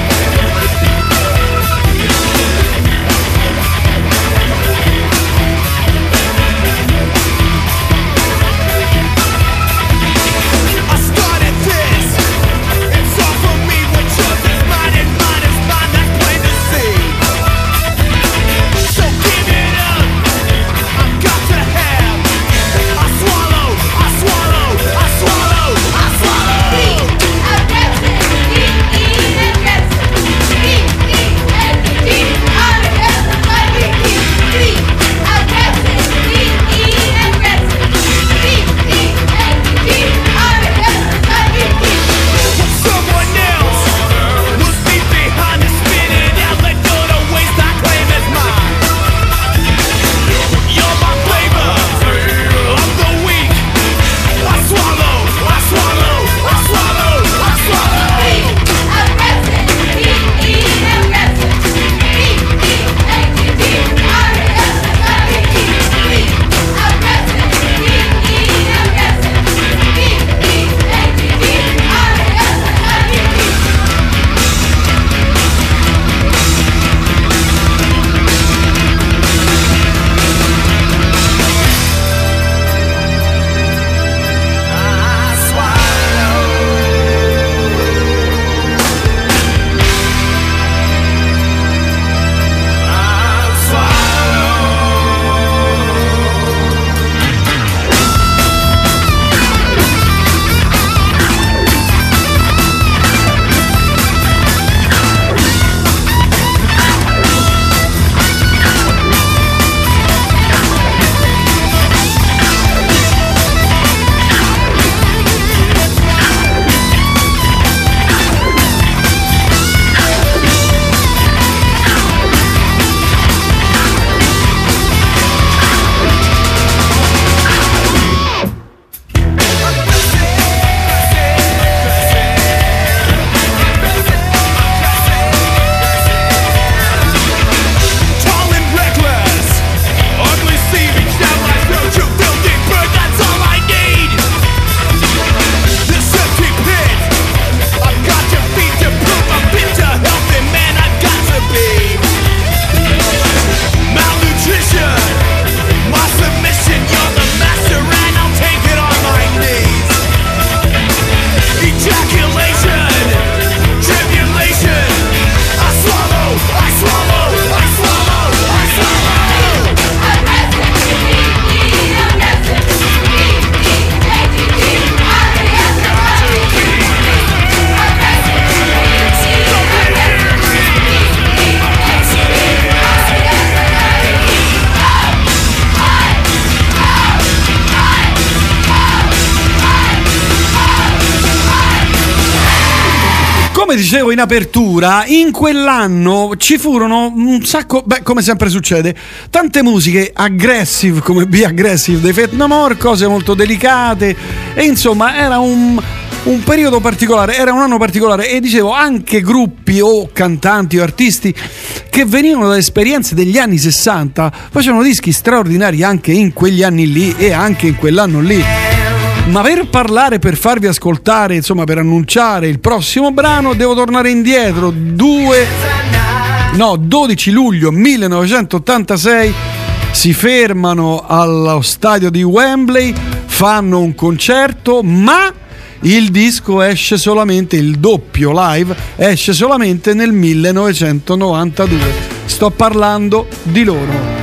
dicevo in apertura, in quell'anno ci furono un sacco, beh, come sempre succede, tante musiche aggressive come Be Aggressive dei Fat No More, cose molto delicate e insomma era un un periodo particolare, era un anno particolare e dicevo anche gruppi o cantanti o artisti che venivano da esperienze degli anni 60 facevano dischi straordinari anche in quegli anni lì e anche in quell'anno lì. Ma per parlare, per farvi ascoltare, insomma, per annunciare il prossimo brano, devo tornare indietro. Due, no, 12 luglio 1986 si fermano allo stadio di Wembley, fanno un concerto, ma il disco esce solamente, il doppio live esce solamente nel 1992. Sto parlando di loro.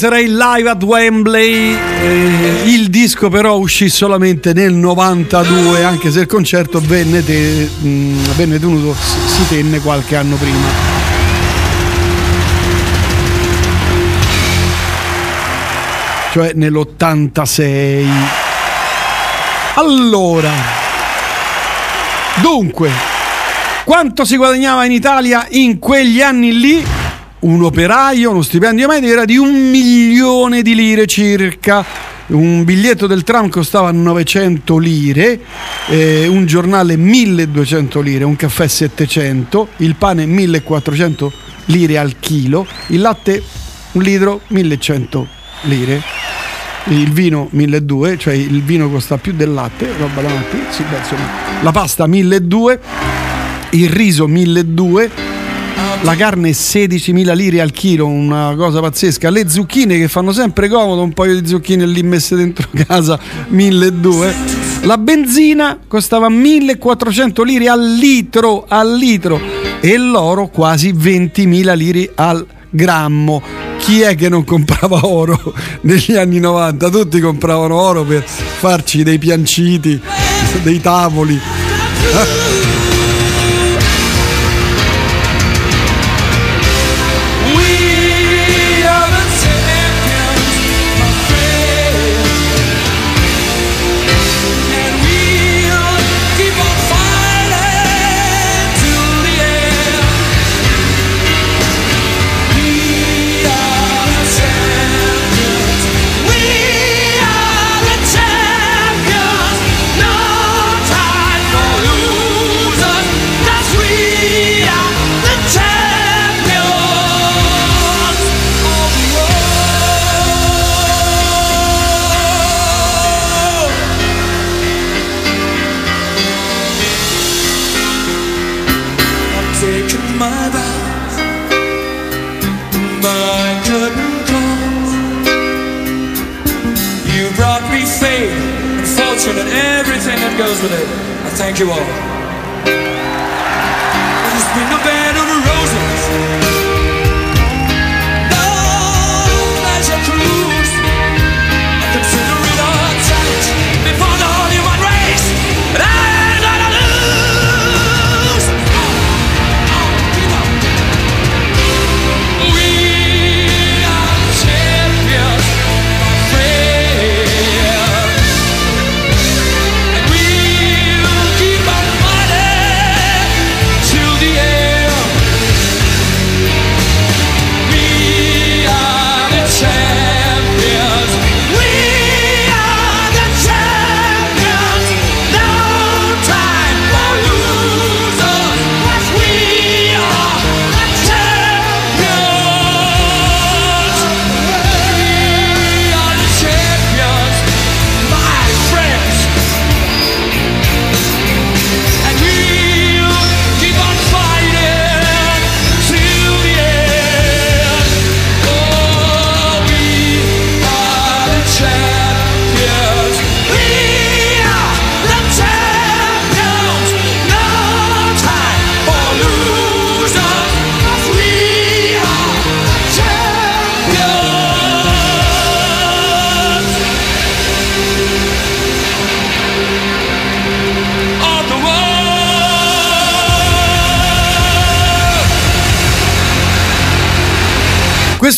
Questo era il live at Wembley. eh, il disco però uscì solamente nel 92, anche se il concerto venne, te- mh, venne tenuto, si tenne qualche anno prima. Cioè nell'86. Allora, dunque, quanto si guadagnava in Italia in quegli anni lì? Un operaio, uno stipendio medio era di un milione di lire circa. Un biglietto del tram costava 900 lire, eh, un giornale 1200 lire, un caffè 700, il pane 1400 lire al chilo, il latte un litro 1100 lire, il vino 1200, cioè il vino costa più del latte, roba da sì, beh, insomma, la pasta 1200, il riso 1200, la carne 16.000 lire al chilo, una cosa pazzesca. Le zucchine che fanno sempre comodo, un paio di zucchine lì messe dentro casa, 1.200. La benzina costava 1.400 lire al litro, al litro. E l'oro quasi 20.000 lire al grammo. Chi è che non comprava oro negli anni 90? Tutti compravano oro per farci dei pianciti, dei tavoli.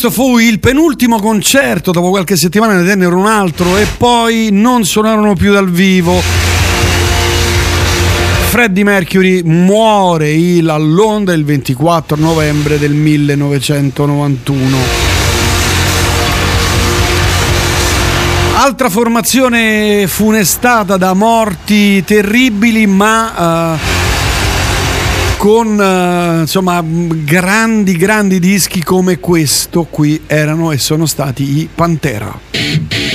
Questo fu il penultimo concerto, dopo qualche settimana ne tennero un altro e poi non suonarono più dal vivo. Freddie Mercury muore il- a Londra il 24 novembre del 1991. Altra formazione funestata da morti terribili, ma eh, con eh, insomma grandi grandi dischi come questo qui erano e sono stati i Pantera.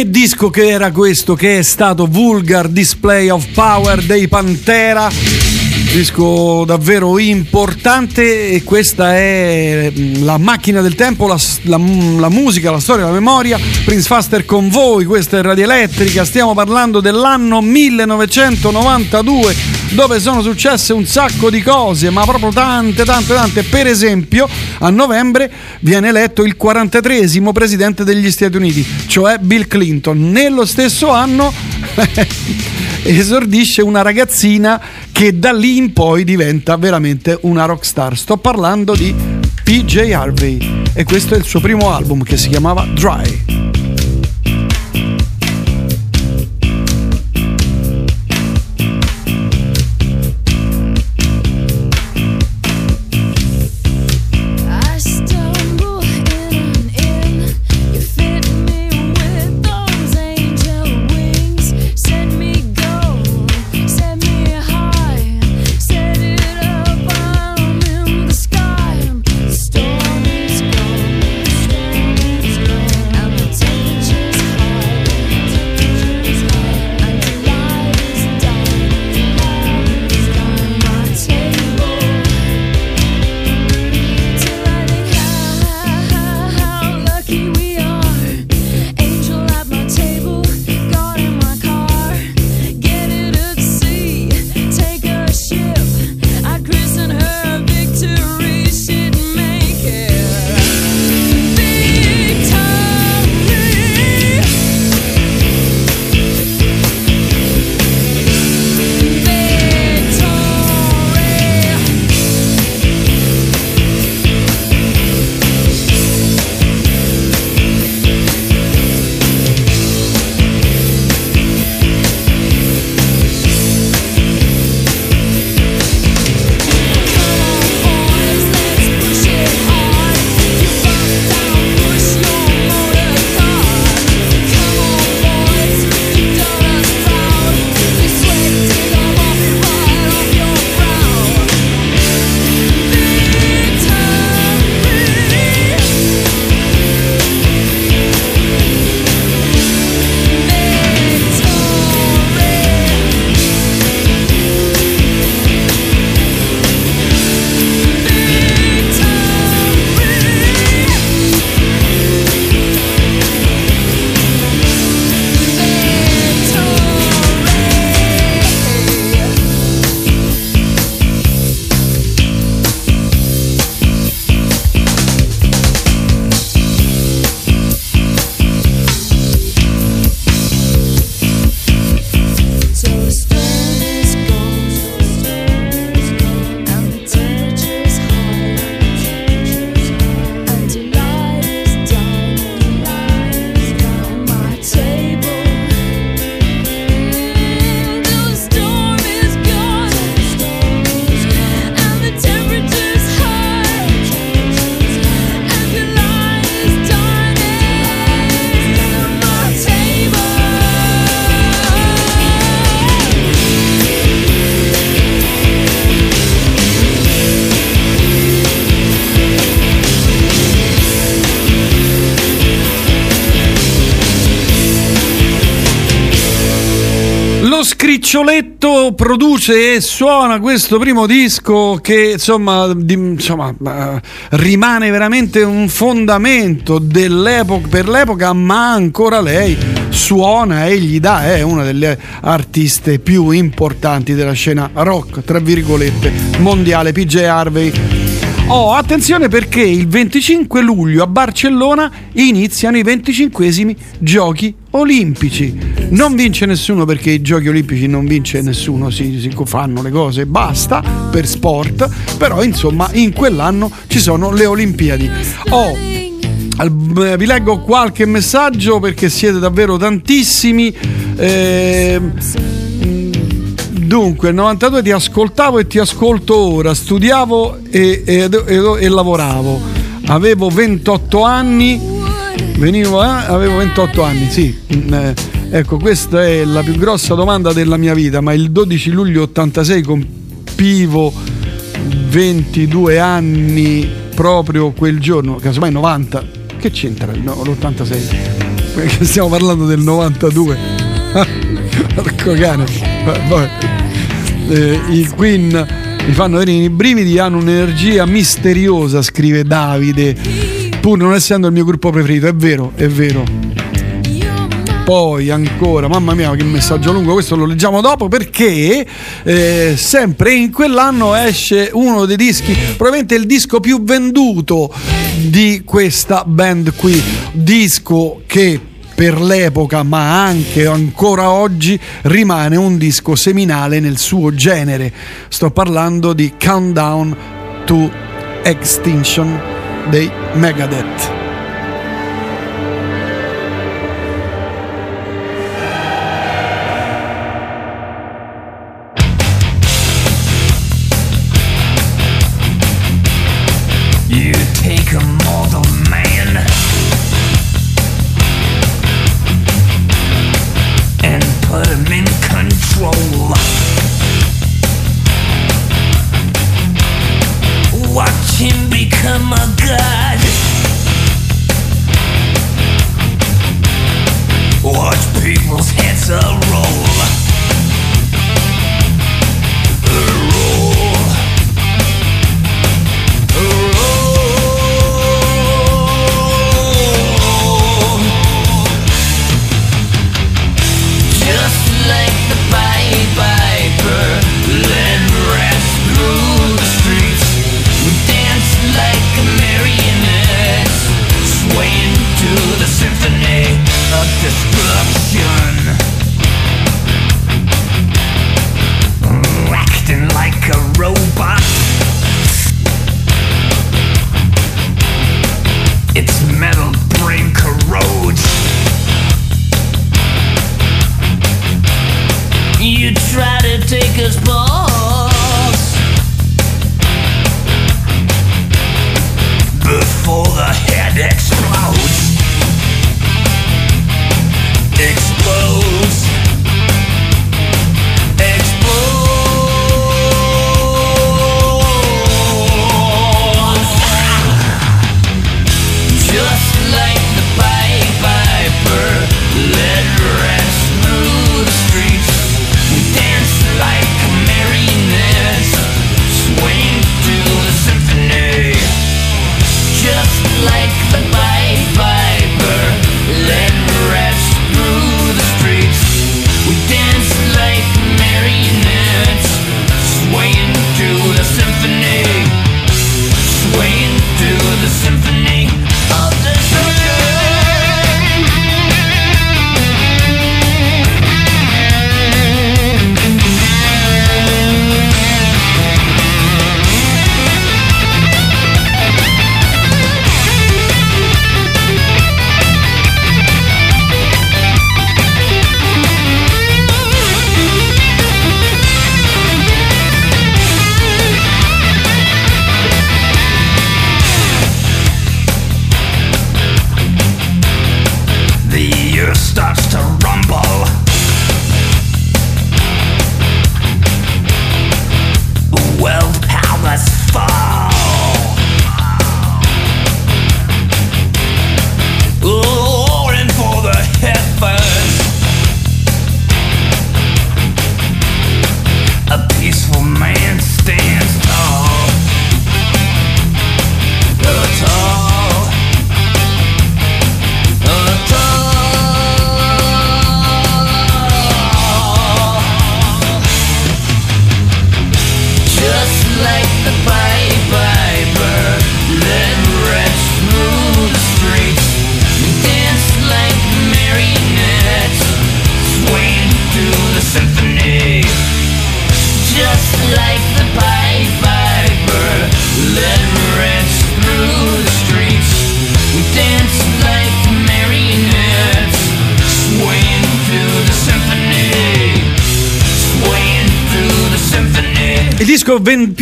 Che disco che era questo? Che è stato Vulgar Display of Power dei Pantera. Disco davvero importante e questa è mm, la macchina del tempo, la, la- la musica, la storia, la memoria. Prince Faster con voi, questa è Radio Elettrica, stiamo parlando dell'anno 1992 dove sono successe un sacco di cose, ma proprio tante, tante, tante. Per esempio, a novembre viene eletto il 43esimo presidente degli Stati Uniti, cioè Bill Clinton. Nello stesso anno esordisce una ragazzina che da lì in poi diventa veramente una rockstar. Sto parlando di PJ Harvey e questo è il suo primo album che si chiamava Dry. Produce e suona questo primo disco che insomma, di- insomma, rimane veramente un fondamento per l'epoca, ma ancora lei suona e gli dà, è una delle artiste più importanti della scena rock, tra virgolette, mondiale, PJ Harvey. Oh, attenzione perché il 25 luglio a Barcellona iniziano i 25esimi giochi olimpici. Non vince nessuno perché i giochi olimpici non vince nessuno, si, si fanno le cose, basta per sport, però insomma in quell'anno ci sono le Olimpiadi. Oh, eh, vi leggo qualche messaggio perché siete davvero tantissimi. Ehm, Dunque, nel 92 ti ascoltavo e ti ascolto ora, studiavo e, e- e- e lavoravo, avevo 28 anni, venivo, eh, avevo 28 anni, sì. Mm, eh, ecco, questa è la più grossa domanda della mia vita, ma il 12 luglio 86 compivo 22 anni proprio quel giorno, casomai 90, che c'entra no, l'86? perché stiamo parlando del 92. Porco cane. Eh, I Queen mi fanno venire i brividi, hanno un'energia misteriosa, scrive Davide, pur non essendo il mio gruppo preferito. È vero, è vero. Poi ancora, mamma mia, che messaggio lungo, questo lo leggiamo dopo perché eh, sempre in quell'anno esce uno dei dischi, probabilmente il disco più venduto di questa band qui, disco che per l'epoca, ma anche ancora oggi, rimane un disco seminale nel suo genere. Sto parlando di Countdown to Extinction dei Megadeth.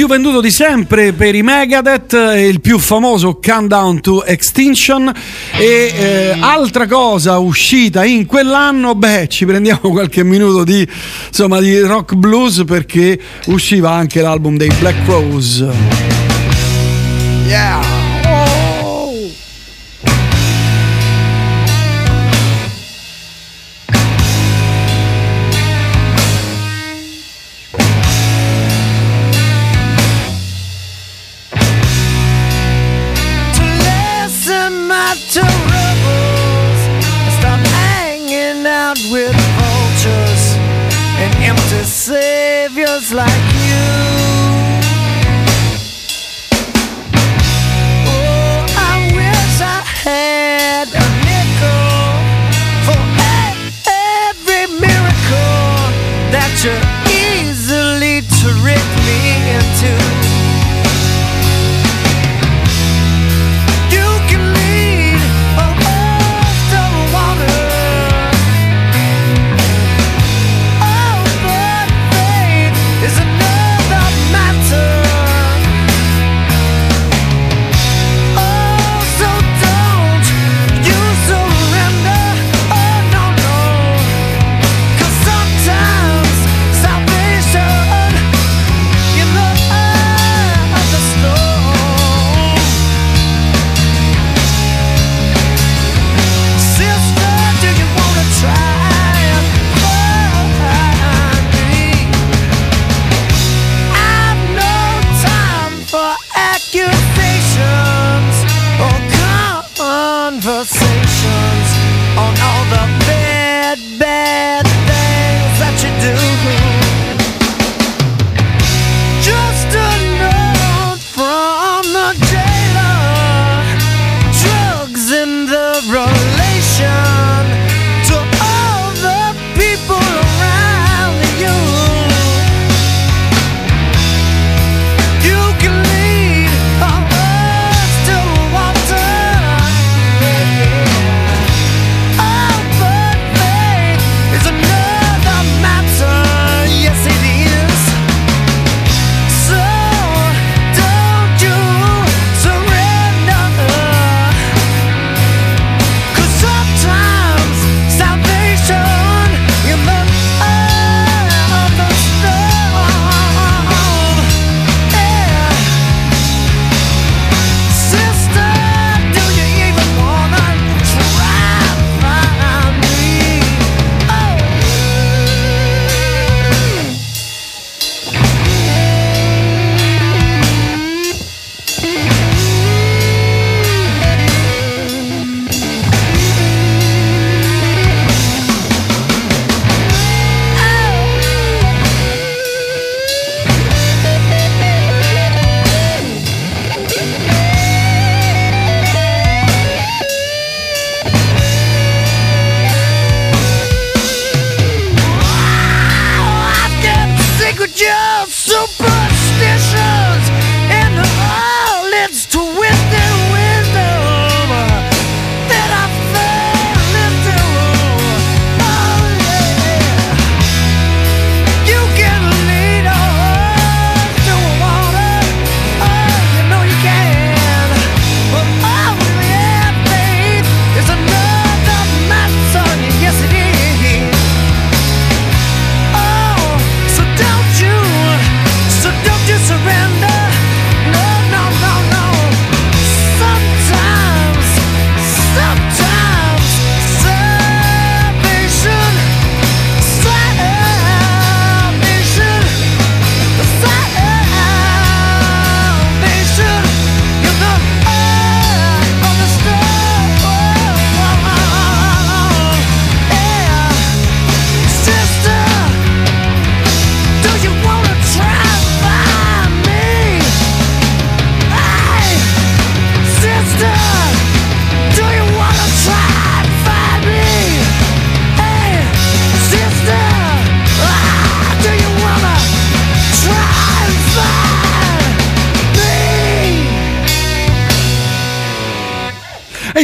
Venduto di sempre per i Megadeth, il più famoso Countdown to Extinction. E eh, altra cosa uscita in quell'anno, beh, ci prendiamo qualche minuto di, insomma, di rock blues perché usciva anche l'album dei Black Rose. Yeah!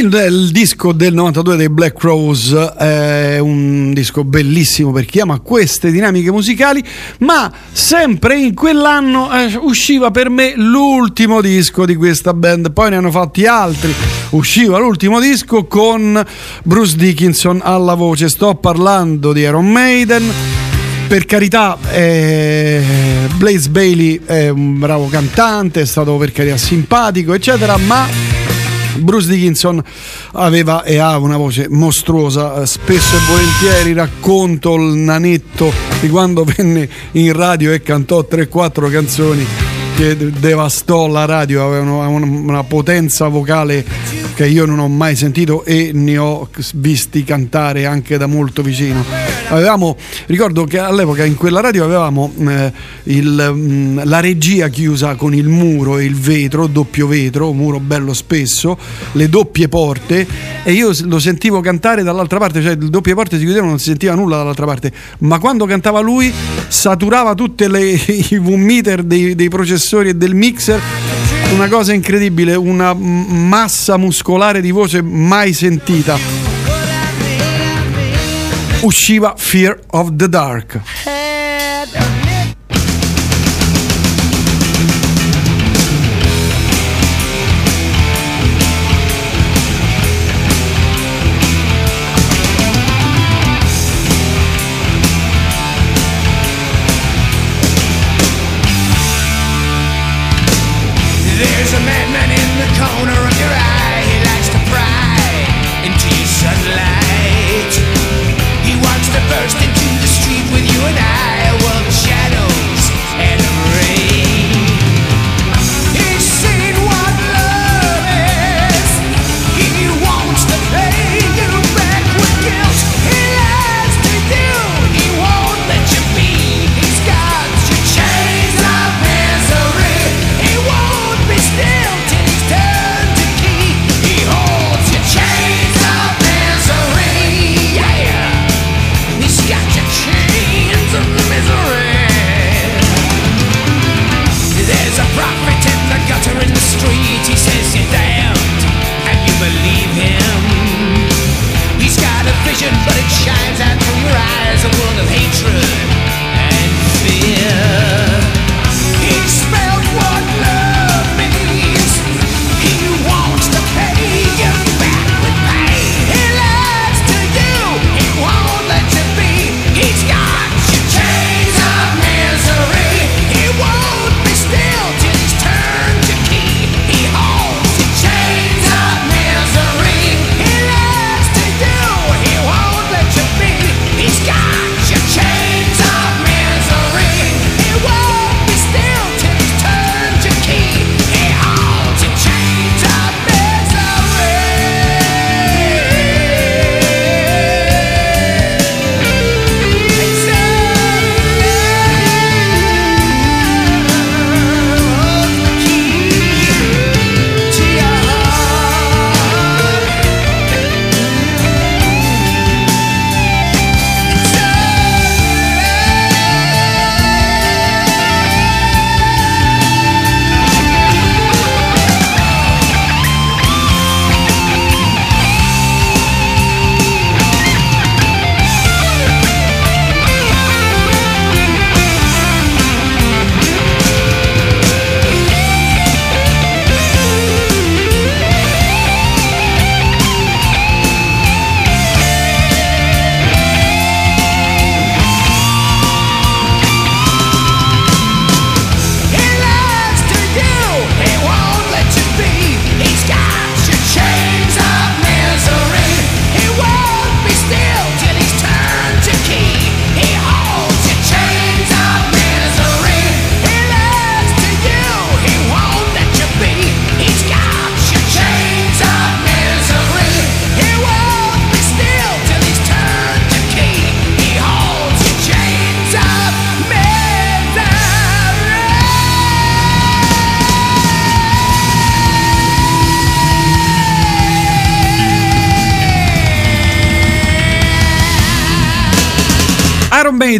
Il, il, disco del 92 dei Black Rose è un disco bellissimo per chi ama queste dinamiche musicali, ma sempre in quell'anno eh, usciva per me l'ultimo disco di questa band, poi ne hanno fatti altri. Usciva l'ultimo disco con Bruce Dickinson alla voce, sto parlando di Iron Maiden. Per carità, eh, Blaze Bailey è un bravo cantante, è stato per carità simpatico, eccetera, ma Bruce Dickinson aveva e ha una voce mostruosa, eh, spesso e volentieri racconto il nanetto di quando venne in radio e cantò 3-4 canzoni che devastò la radio, avevano una potenza vocale che io non ho mai sentito e ne ho visti cantare anche da molto vicino. Avevamo, ricordo che all'epoca in quella radio avevamo eh, il, mm, la regia chiusa con il muro e il vetro, doppio vetro, muro bello spesso, le doppie porte e io lo sentivo cantare dall'altra parte, cioè le doppie porte si chiudevano, non si sentiva nulla dall'altra parte, ma quando cantava lui saturava tutte le i V-meter dei, dei processori e del mixer. Una cosa incredibile, una massa muscolare di voce mai sentita. Usciva Fear of the Dark. There's a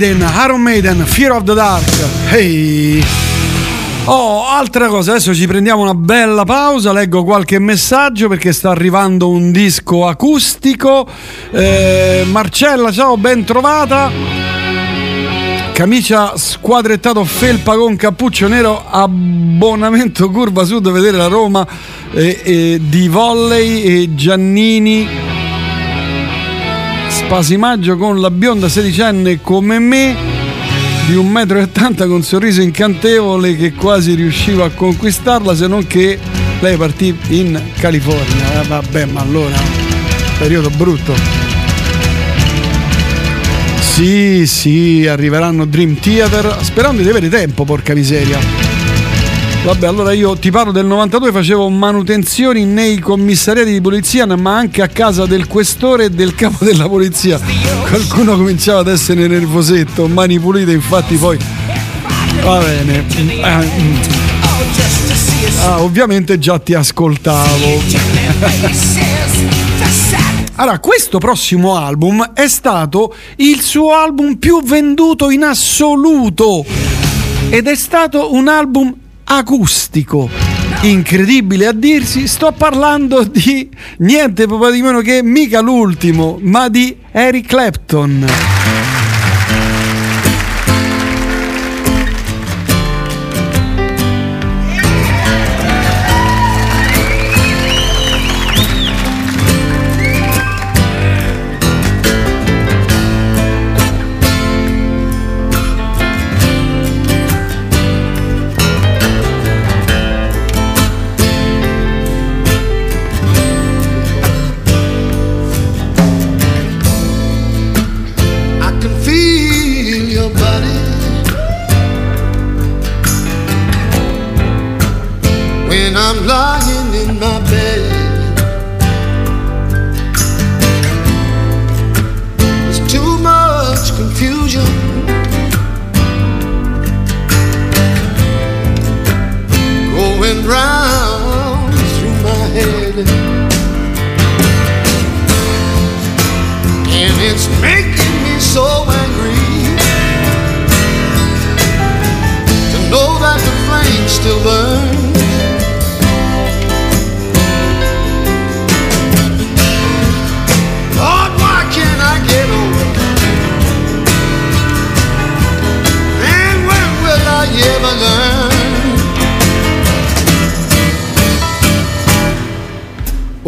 Maiden, Iron Maiden, Fear of the Dark. Hey. Oh, altra cosa, adesso ci prendiamo una bella pausa, leggo qualche messaggio perché sta arrivando un disco acustico. Eh, Marcella, ciao, ben trovata. Camicia squadrettato felpa con cappuccio nero, abbonamento curva sud, vedere la Roma eh, eh, di volley e Giannini spasimaggio con la bionda sedicenne come me di 1,80 m con sorriso incantevole che quasi riuscivo a conquistarla se non che lei partì in California. Eh, vabbè ma allora periodo brutto. Sì sì arriveranno Dream Theater sperando di avere tempo porca miseria Vabbè, allora io ti parlo del 92, facevo manutenzioni nei commissariati di polizia, ma anche a casa del questore e del capo della polizia. Qualcuno cominciava ad essere nervosetto, mani pulite, infatti poi va bene. Ah, mm. Ah, ovviamente già ti ascoltavo. Allora, questo prossimo album è stato il suo album più venduto in assoluto ed è stato un album acustico. Incredibile a dirsi, sto parlando di niente proprio di meno che mica l'ultimo, ma di Eric Clapton.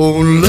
Oh,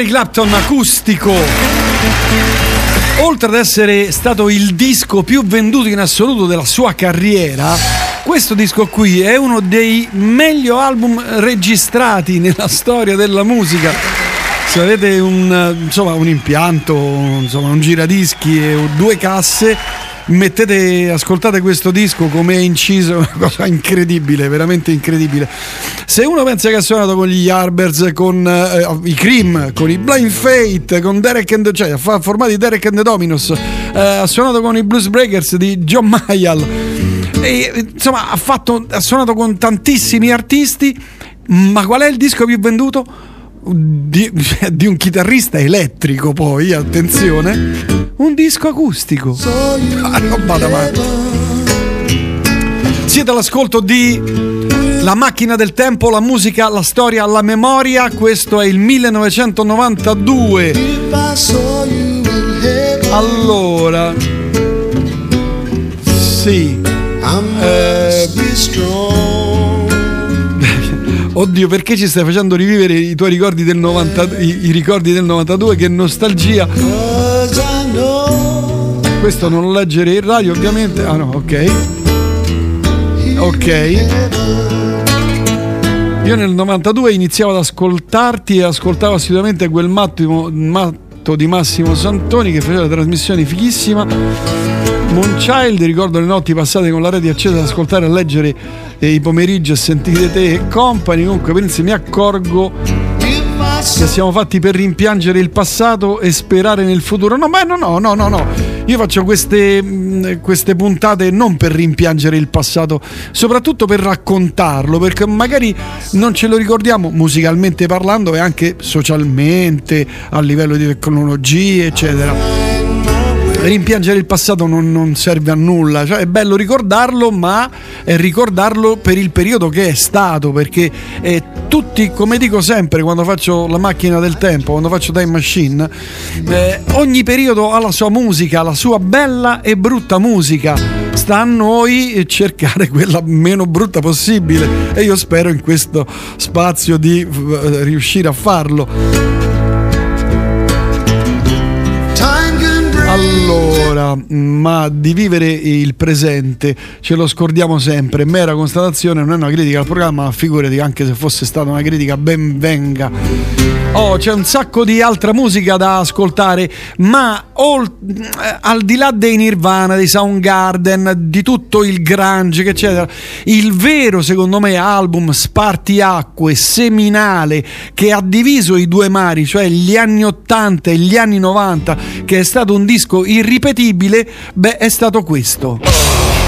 Harry Clapton acustico. Oltre ad essere stato il disco più venduto in assoluto della sua carriera, questo disco qui è uno dei meglio album registrati nella storia della musica. Se avete un, insomma, un impianto, insomma, un giradischi e due casse, mettete, ascoltate questo disco come è inciso, una cosa incredibile, veramente incredibile. Se uno pensa che ha suonato con gli Yardbirds, con eh, i Cream, con i Blind Fate, con Derek and cioè fa formati Derek and the Dominos, eh, ha suonato con i Blues Breakers di John Mayall. E, insomma, ha, fatto, ha suonato con tantissimi artisti, ma qual è il disco più venduto? Di, di un chitarrista elettrico, poi attenzione, un disco acustico. Ah. Siete all'ascolto di La macchina del tempo, la musica, la storia, la memoria. Questo è il 1992. Allora, sì. Eh, Oddio, perché ci stai facendo rivivere i tuoi ricordi del 90, i, i ricordi del 92? Che nostalgia. Questo non lo leggere in radio, ovviamente. Ah no, ok. Ok. Io nel 92 iniziavo ad ascoltarti e ascoltavo assolutamente quel matto, matto di Massimo Santoni che faceva trasmissioni fighissima. Moonchild, ricordo le notti passate con la rete accesa ad ascoltare e leggere eh, i pomeriggi a sentire te e company. Comunque, Prince, mi accorgo che siamo fatti per rimpiangere il passato e sperare nel futuro. No, ma no, no, no, no, no. Io faccio queste, mh, queste puntate non per rimpiangere il passato, soprattutto per raccontarlo, perché magari non ce lo ricordiamo musicalmente parlando e anche socialmente, a livello di tecnologie, eccetera rimpiangere il passato non, non serve a nulla, cioè, è bello ricordarlo, ma ricordarlo per il periodo che è stato, perché eh, tutti, come dico sempre quando faccio la macchina del tempo, quando faccio Time Machine, eh, ogni periodo ha la sua musica, la sua bella e brutta musica. Sta a noi cercare quella meno brutta possibile e io spero in questo spazio di eh, riuscire a farlo. libera, ma di vivere il presente ce lo scordiamo sempre. Mera constatazione, non è una critica al programma, ma figurati anche se fosse stata una critica, ben venga. Oh, c'è un sacco di altra musica da ascoltare, ma olt- al di là dei Nirvana, dei Soundgarden, di tutto il grunge, eccetera, il vero, secondo me, album spartiacque, seminale, che ha diviso i due mari, cioè gli anni 80 e gli anni 90, che è stato un disco irripetibile, incredibile, beh, è stato questo.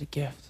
a gift.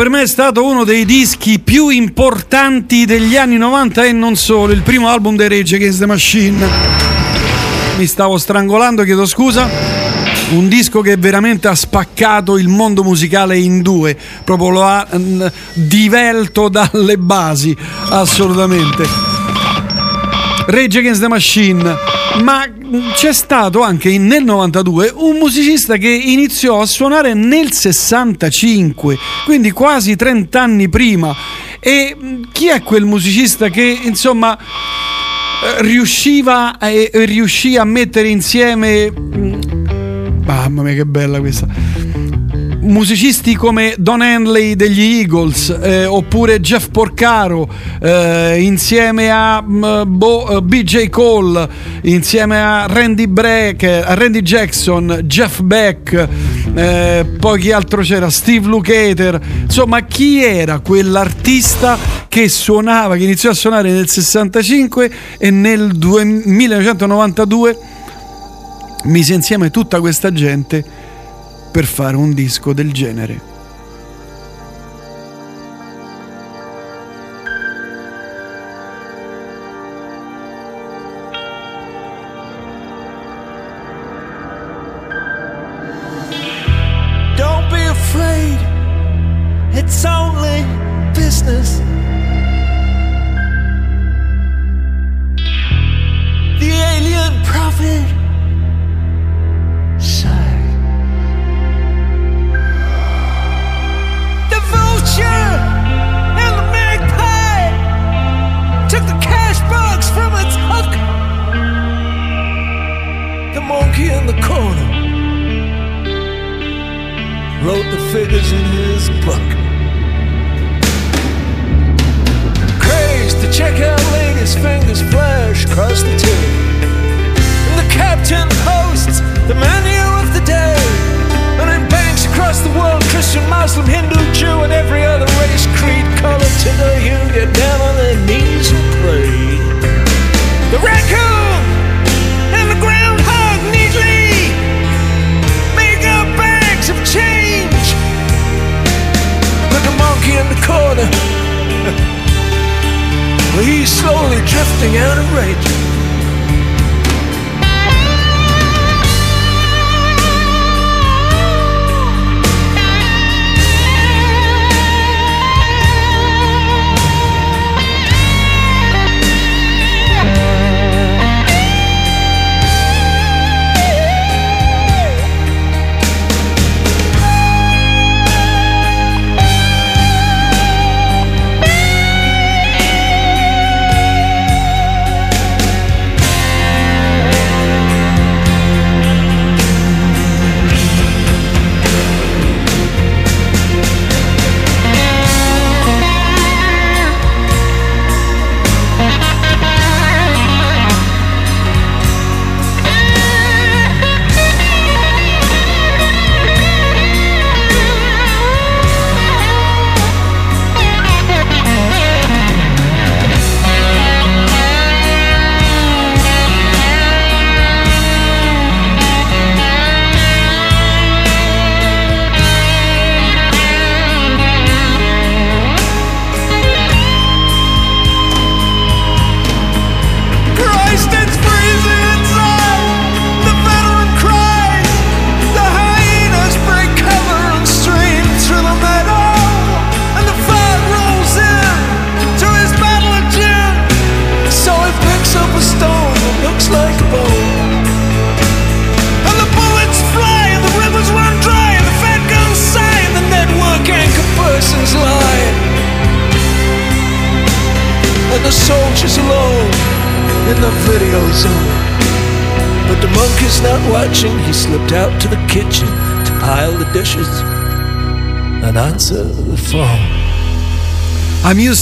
Per me è stato uno dei dischi più importanti degli anni 90 e non solo, il primo album dei Rage Against the Machine. Mi stavo strangolando, chiedo scusa. Un disco che veramente ha spaccato il mondo musicale in due, proprio lo ha mm, divelto dalle basi, assolutamente. Rage Against the Machine, ma c'è stato anche nel 92 un musicista che iniziò a suonare nel 65, quindi quasi 30 anni prima. E mm, chi è quel musicista che insomma eh, riusciva e riuscì a mettere insieme mm, mamma mia che bella questa musicisti come Don Henley degli Eagles eh, oppure Jeff Porcaro eh, insieme a mm, boh, eh, BJ Cole insieme a Randy Breck a Randy Jackson Jeff Beck eh, poi chi altro c'era? Steve Lukather. Insomma chi era quell'artista che suonava che iniziò a suonare nel 65 e nel due- 1992 mise insieme tutta questa gente per fare un disco del genere.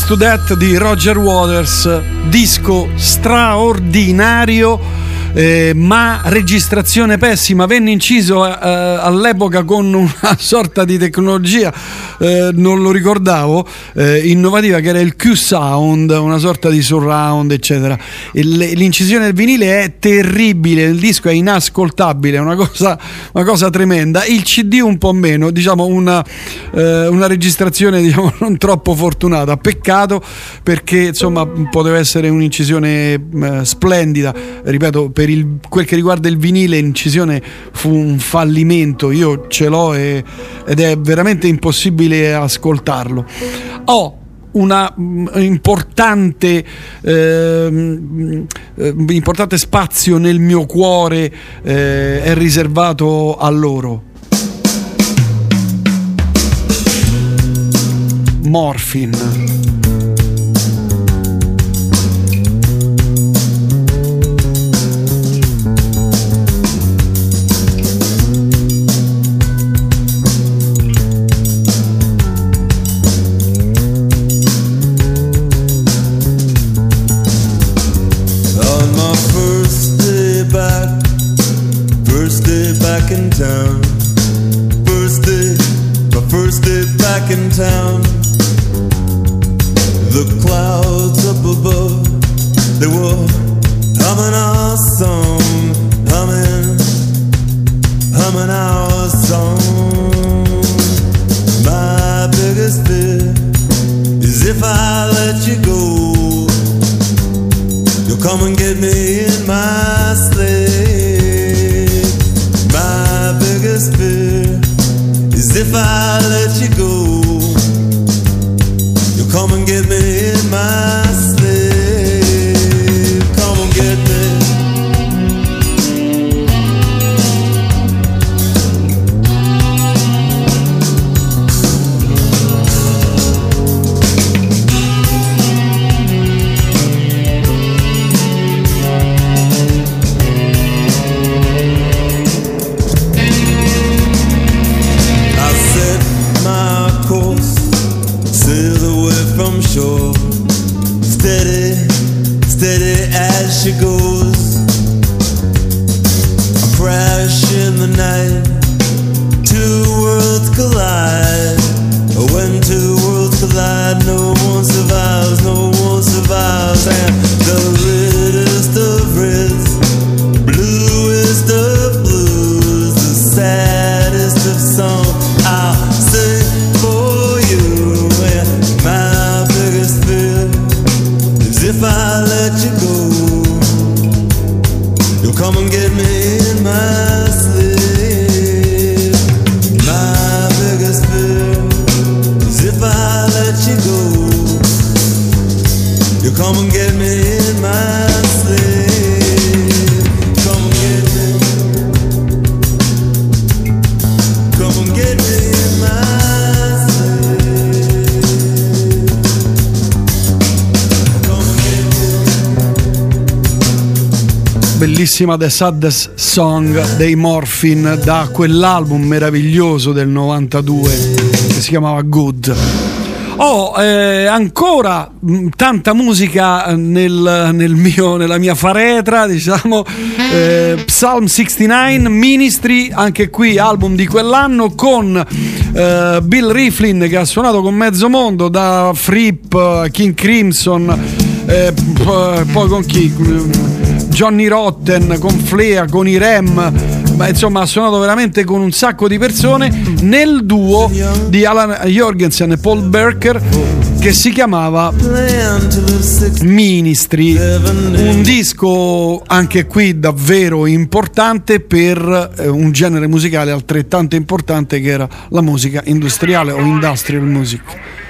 To That di Roger Waters, disco straordinario eh, ma registrazione pessima. Venne inciso eh, all'epoca con una sorta di tecnologia, eh, non lo ricordavo, eh, innovativa che era il Q-Sound, una sorta di surround, eccetera. L'incisione del vinile è terribile, il disco è inascoltabile, è una cosa, una cosa tremenda. Il CD un po' meno, diciamo una, eh, una registrazione diciamo, non troppo fortunata. Peccato perché insomma poteva essere un'incisione eh, splendida. Ripeto, per il- quel che riguarda il vinile, l'incisione fu un fallimento. Io ce l'ho e- ed è veramente impossibile ascoltarlo. Ho una mm, importante, ehm, eh, importante spazio nel mio cuore eh, è riservato a loro. Morphin. no one's Bellissima The Saddest Song dei Morphin da quell'album meraviglioso del 92 che si chiamava Good. Ho eh, ancora mh, tanta musica nel, nel mio- nella mia faretra, diciamo. Eh, Psalm 69, Ministry, anche qui album di quell'anno con eh, Bill Riflin che ha suonato con mezzo mondo da Fripp, eh, King Crimson, eh, poi con chi? Johnny Rotten, con Flea, con i Rem, ma insomma ha suonato veramente con un sacco di persone nel duo di Alan Jorgensen e Paul Berker che si chiamava Ministry, un disco anche qui davvero importante per eh, un genere musicale altrettanto importante che era la musica industriale o industrial music.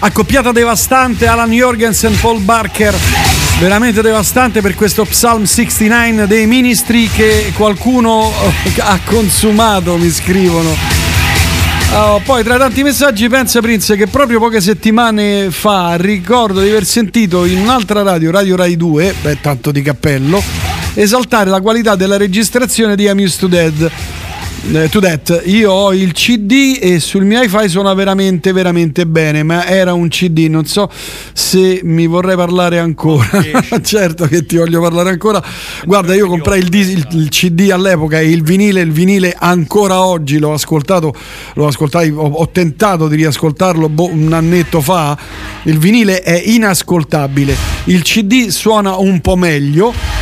Accoppiata devastante Alan Jorgensen, Paul Barker. Veramente devastante per questo Psalm 69 dei ministri che qualcuno eh, ha consumato, mi scrivono. Oh, poi tra tanti messaggi pensa Prince che proprio poche settimane fa ricordo di aver sentito in un'altra radio, Radio Rai 2, beh tanto di cappello, esaltare la qualità della registrazione di I'm Used to Dead. Eh, to that. Io ho il CD e sul mio hi-fi suona veramente veramente bene, ma era un CD, non so se mi vorrei parlare ancora. certo che ti voglio parlare ancora. Guarda, io comprai il, il- il CD all'epoca e il vinile, il vinile ancora oggi l'ho ascoltato, l'ho ascoltato, ho, ho tentato di riascoltarlo boh, un annetto fa. Il vinile è inascoltabile. Il CD suona un po' meglio.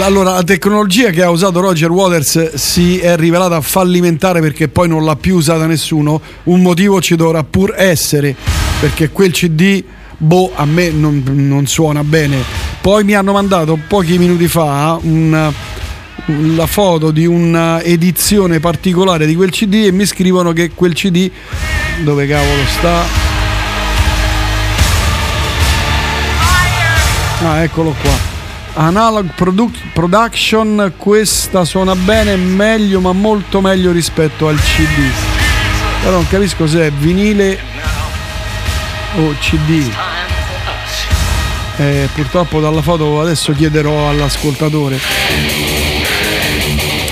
Allora, la tecnologia che ha usato Roger Waters si è rivelata fallimentare perché poi non l'ha più usata nessuno. Un motivo ci dovrà pur essere, perché quel CD, boh, a me non, non suona bene. Poi mi hanno mandato pochi minuti fa una- la foto di un'edizione particolare di quel CD e mi scrivono che quel CD, dove cavolo sta? Ah, eccolo qua. Analog Produ- Production, questa suona bene, meglio, ma molto meglio rispetto al CD. Però non capisco se è vinile o CD. Eh, purtroppo dalla foto adesso chiederò all'ascoltatore.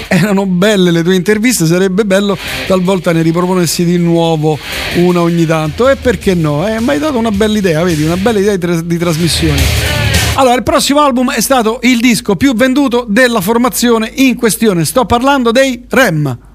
Erano belle le tue interviste, sarebbe bello talvolta ne riproponessi di nuovo una ogni tanto. E perché no? Eh, mi hai dato una bella idea, vedi, una bella idea di, tras- di trasmissione. Allora, il prossimo album è stato il disco più venduto della formazione in questione. Sto parlando dei Rem.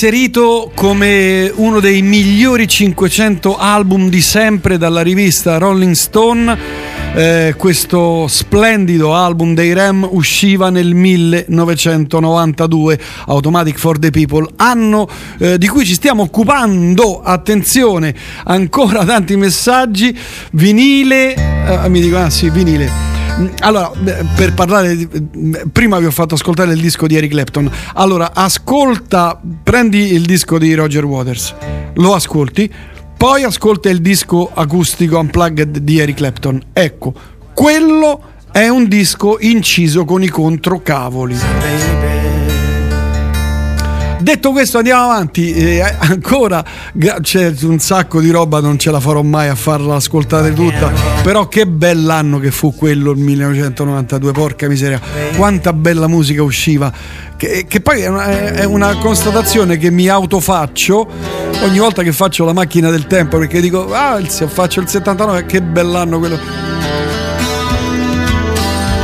Inserito come uno dei migliori 500 album di sempre dalla rivista Rolling Stone. Eh, questo splendido album dei Ram usciva nel 1992, Automatic for the People, anno eh, di cui ci stiamo occupando. Attenzione, ancora tanti messaggi. Vinile, eh, mi dicono, ah sì, vinile. Allora, per parlare, di- prima vi ho fatto ascoltare il disco di Eric Clapton. Allora, ascolta, prendi il disco di Roger Waters, lo ascolti, poi ascolta il disco acustico unplugged di Eric Clapton. Ecco, quello è un disco inciso con i controcavoli. Detto questo, andiamo avanti. Eh, ancora c'è un sacco di roba, non ce la farò mai a farla ascoltare tutta. Però, che bell'anno che fu quello il 1992, porca miseria, quanta bella musica usciva. Che, che poi è una, è una constatazione che mi autofaccio ogni volta che faccio la macchina del tempo perché dico, ah, se faccio il 79, che bell'anno quello.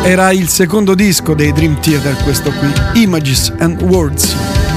Era il secondo disco dei Dream Theater, questo qui, Images and Words.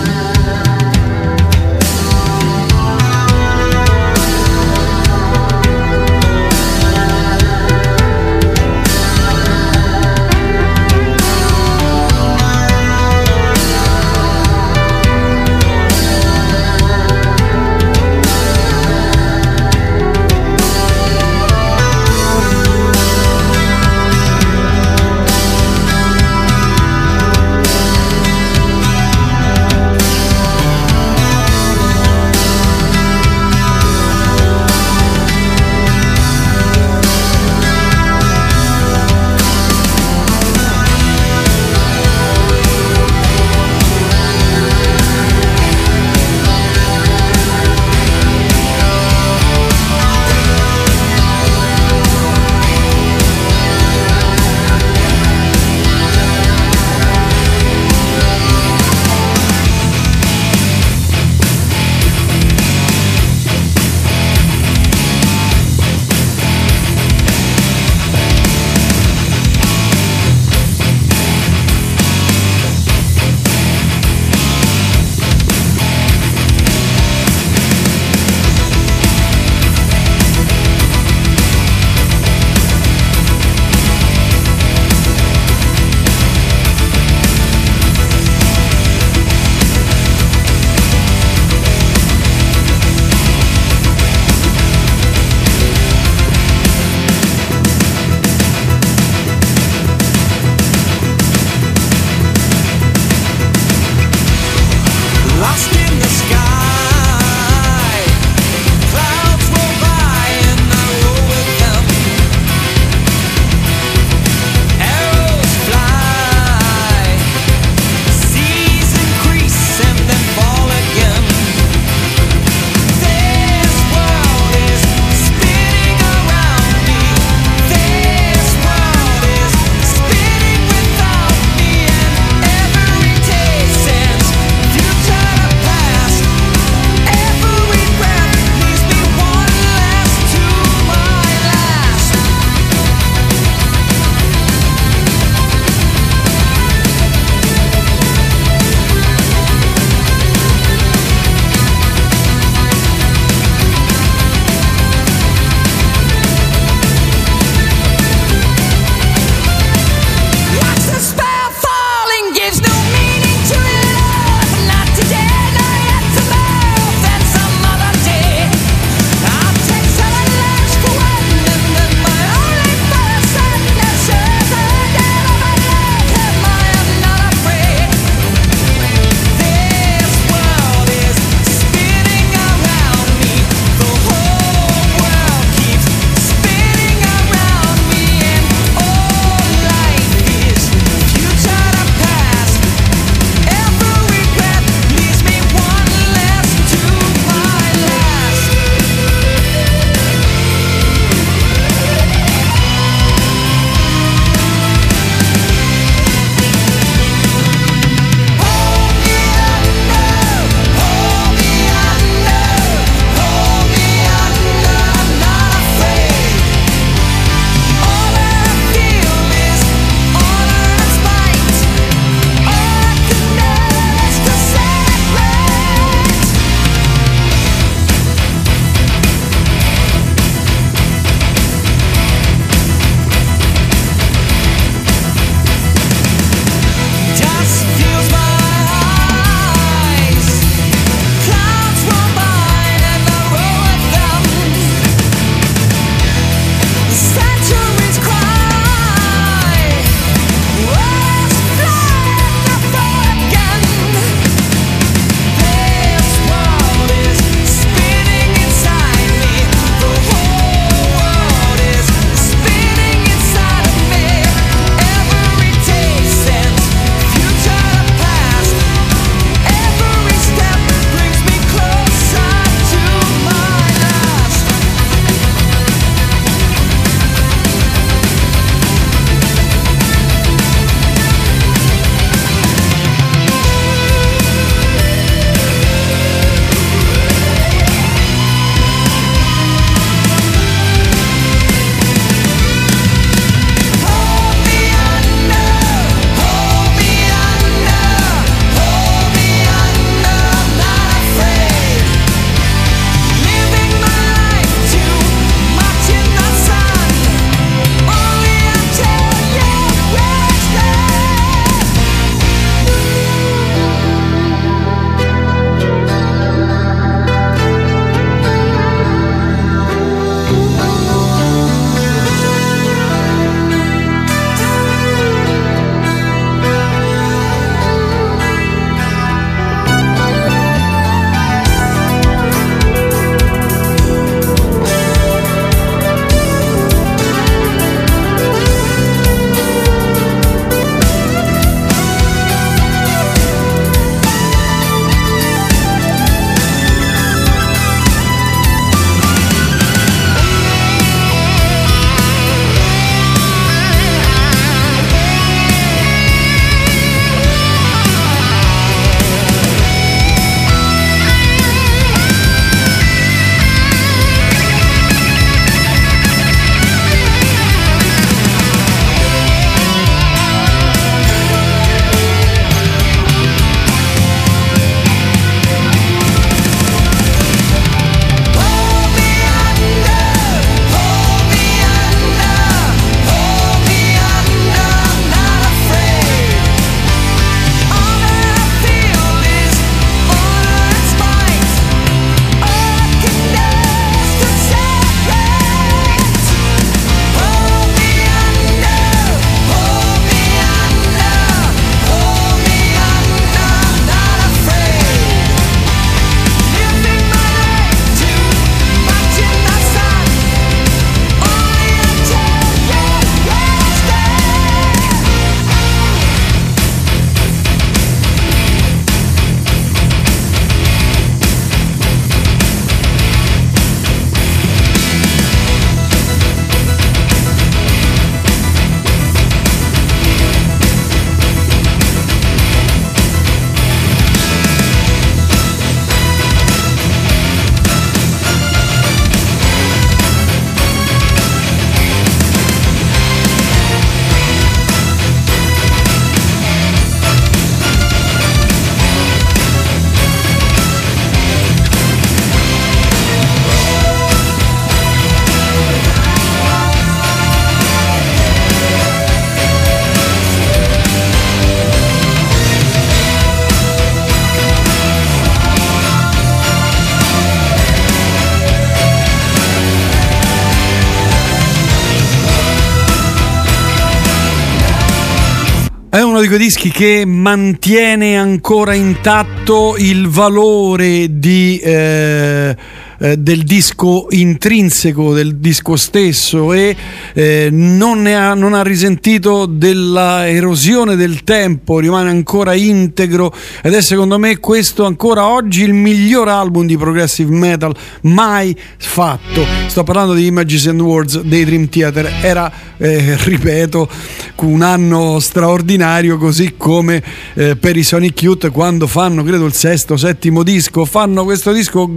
Uno di quei dischi che mantiene ancora intatto il valore di, eh, eh, del disco intrinseco, del disco stesso e eh, non, ha, non ha risentito della erosione del tempo, rimane ancora integro ed è secondo me questo ancora oggi il miglior album di progressive metal mai fatto. Sto parlando di Images and Words dei Dream Theater, era, eh, ripeto, un anno straordinario così come eh, per i Sonic Youth quando fanno, credo, il sesto, settimo disco, fanno questo disco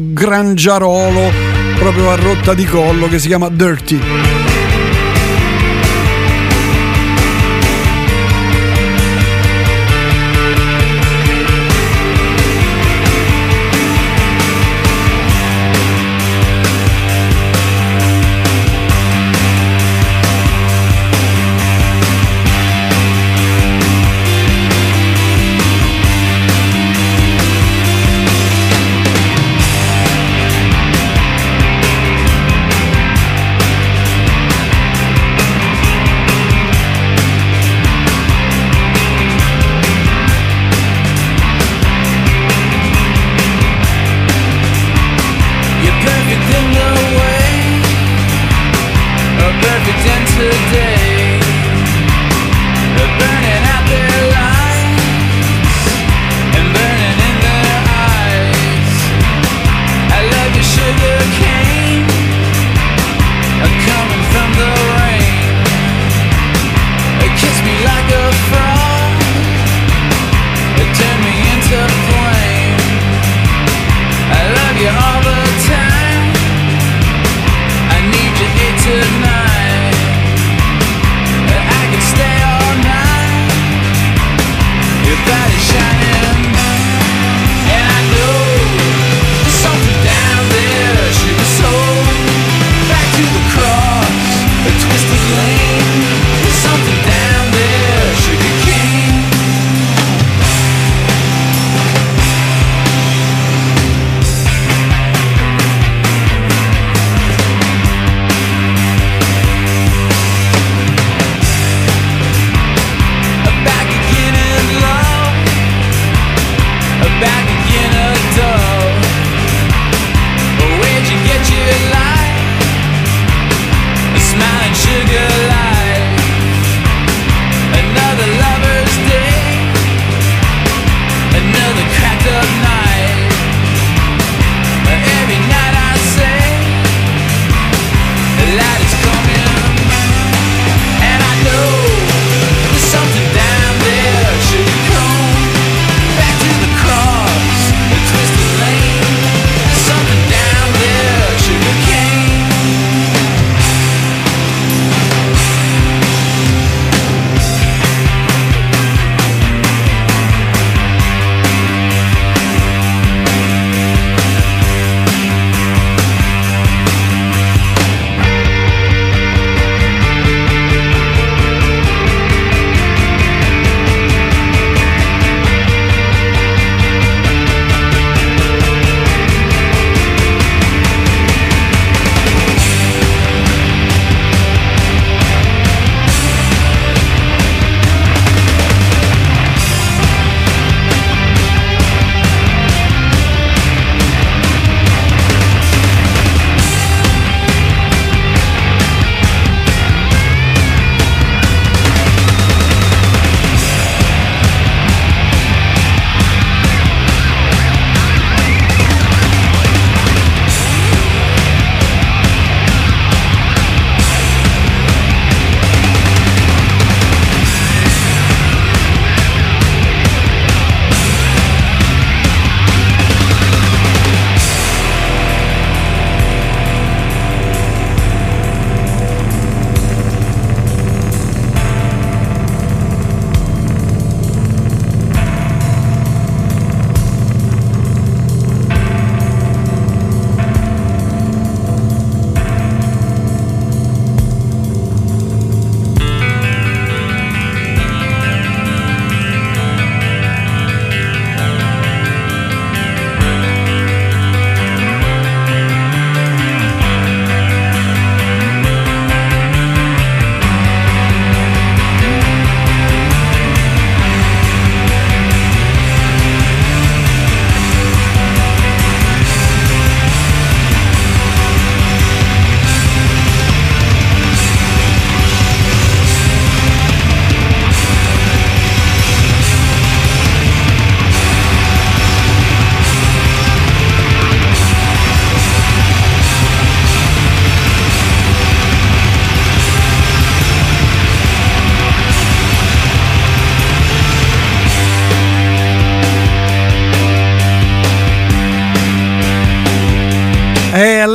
grangiarolo proprio a rotta di collo che si chiama Dirty.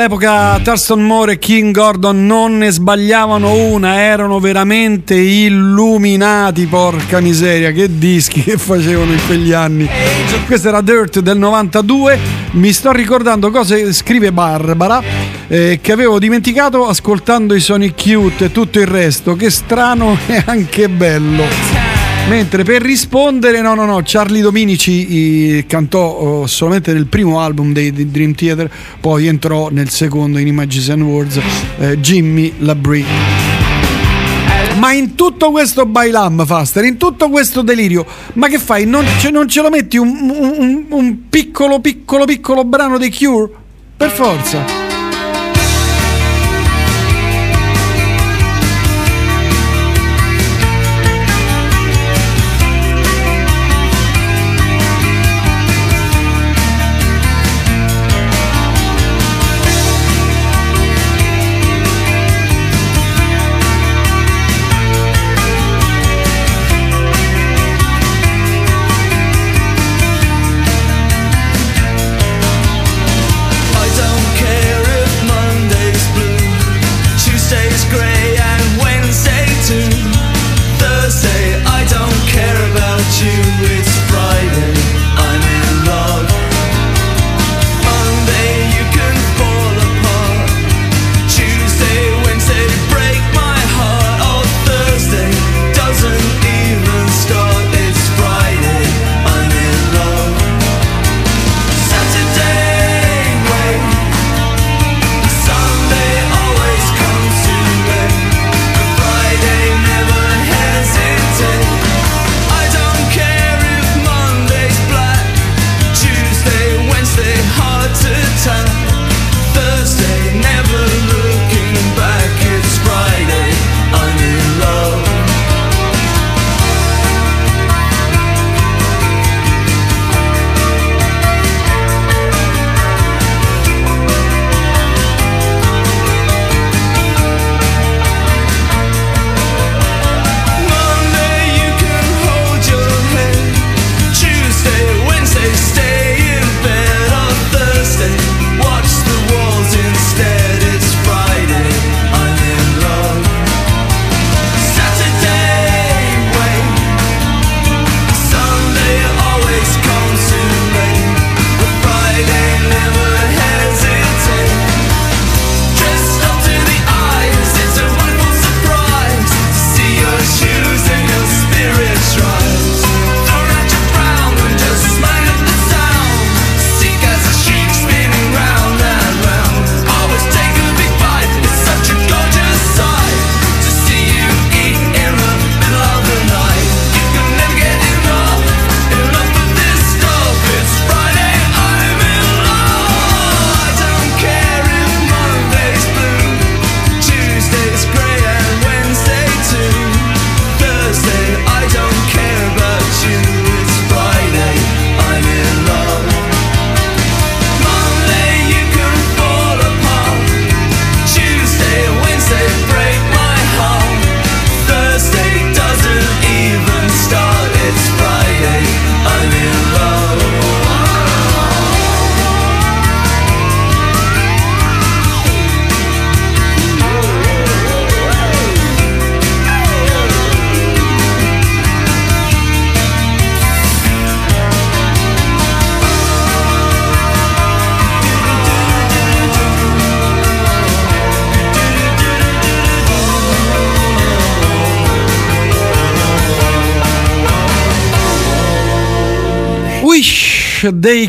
All'epoca Thurston Moore e King Gordon non ne sbagliavano una, erano veramente illuminati, porca miseria, che dischi che facevano in quegli anni. Questo era Dirt del 92, mi sto ricordando cose, scrive Barbara, eh, che avevo dimenticato ascoltando i Sonic Cute e tutto il resto, che strano e anche bello. Mentre per rispondere, no, no, no, Charlie Dominici eh, cantò oh, solamente nel primo album dei, dei Dream Theater, poi entrò nel secondo in Images and Words, eh, Jimmy Labrie. Ma in tutto questo bailam, Faster, in tutto questo delirio, ma che fai? Non ce, non ce lo metti un- un- un piccolo, piccolo, piccolo brano dei Cure? Per forza.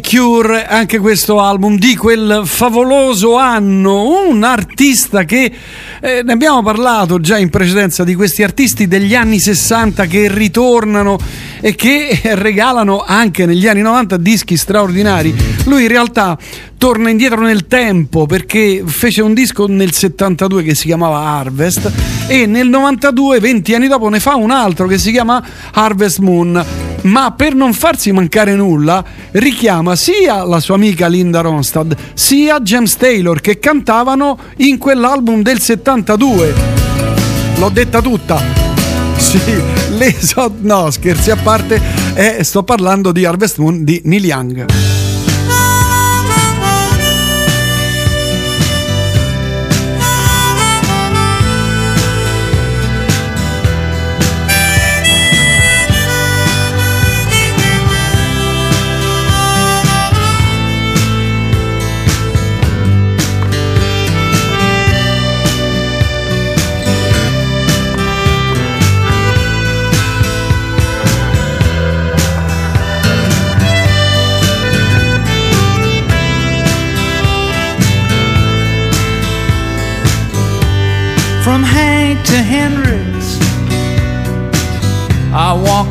Cure, anche questo album di quel favoloso anno, un artista che eh, ne abbiamo parlato già in precedenza di questi artisti degli anni 60 che ritornano e che regalano anche negli anni 90 dischi straordinari. Lui in realtà torna indietro nel tempo perché fece un disco nel 72 che si chiamava Harvest e nel 92, 20 anni dopo, ne fa un altro che si chiama Harvest Moon. Ma per non farsi mancare nulla, richiama sia la sua amica Linda Ronstadt sia James Taylor che cantavano in quell'album del 72. L'ho detta tutta. Sì, le no, scherzi a parte, eh, sto parlando di Harvest Moon di Neil Young.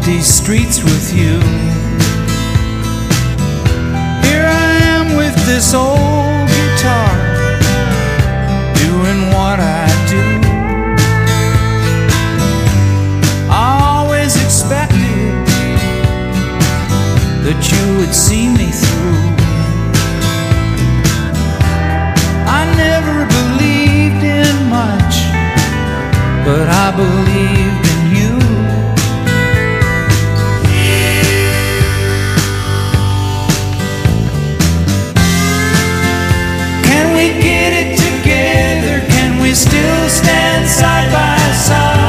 These streets with you. Here I am with this old guitar, doing what I do. I always expected that you would see stand side by side?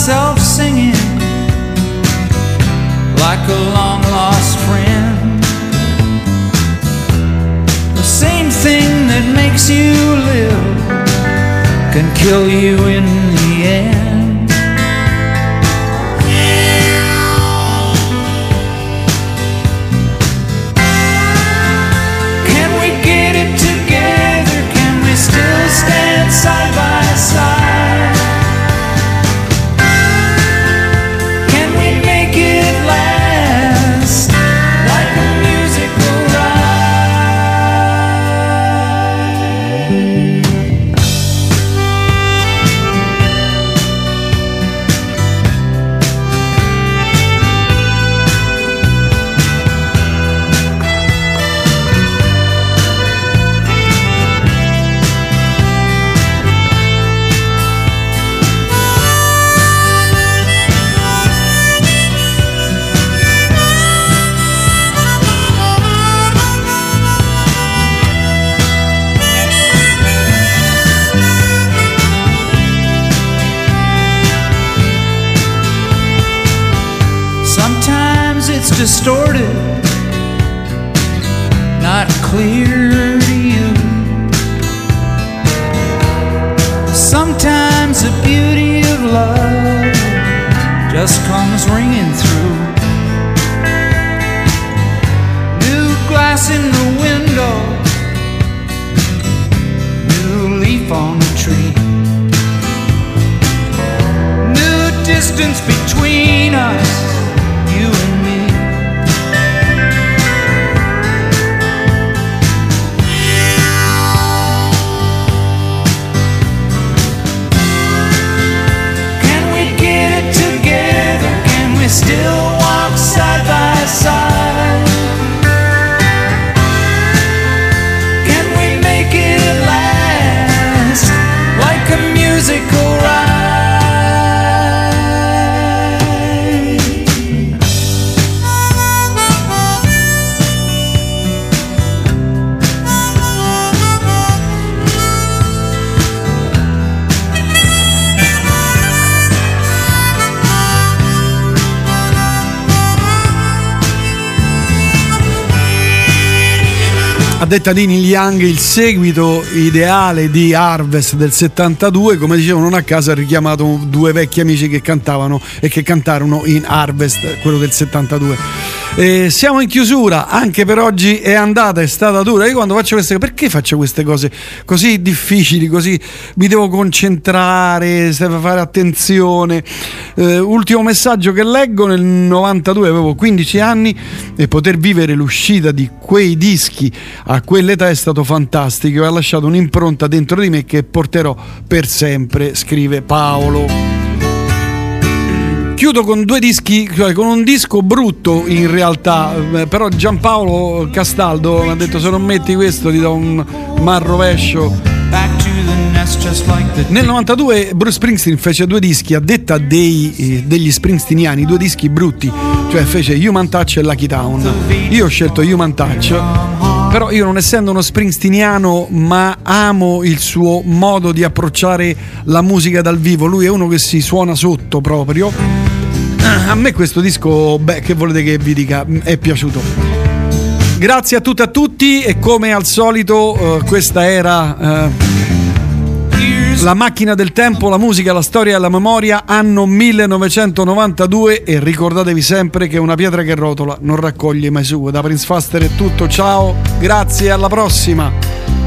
Myself singing like a long lost friend. The same thing that makes you live can kill you in detta di Neil Young, il seguito ideale di Harvest del 72, come dicevo, non a caso ha richiamato due vecchi amici che cantavano e che cantarono in Harvest, quello del 72. Eh, siamo in chiusura, anche per oggi è andata, è stata dura. Io quando faccio queste perché faccio queste cose così difficili, così mi devo concentrare, fare attenzione. Eh, ultimo messaggio che leggo, nel 92 avevo 15 anni e poter vivere l'uscita di quei dischi a quell'età è stato fantastico e ha lasciato un'impronta dentro di me che porterò per sempre, scrive Paolo chiudo con due dischi, cioè con un disco brutto in realtà, eh, però Giampaolo Castaldo mi ha detto se non metti questo ti do un mal rovescio. Nel 92 Bruce Springsteen fece due dischi a detta dei, eh, degli springsteeniani, due dischi brutti, cioè fece Human Touch e Lucky Town. Io ho scelto Human Touch, però io non essendo uno springsteeniano ma amo il suo modo di approcciare la musica dal vivo, lui è uno che si suona sotto proprio a me questo disco, beh, che volete che vi dica, mm, è piaciuto. Grazie a tutti e a tutti e come al solito eh, questa era eh, la macchina del tempo, la musica, la storia e la memoria anno 1992 e ricordatevi sempre che una pietra che rotola non raccoglie mai su. Da Prince Faster è tutto, ciao, grazie alla prossima.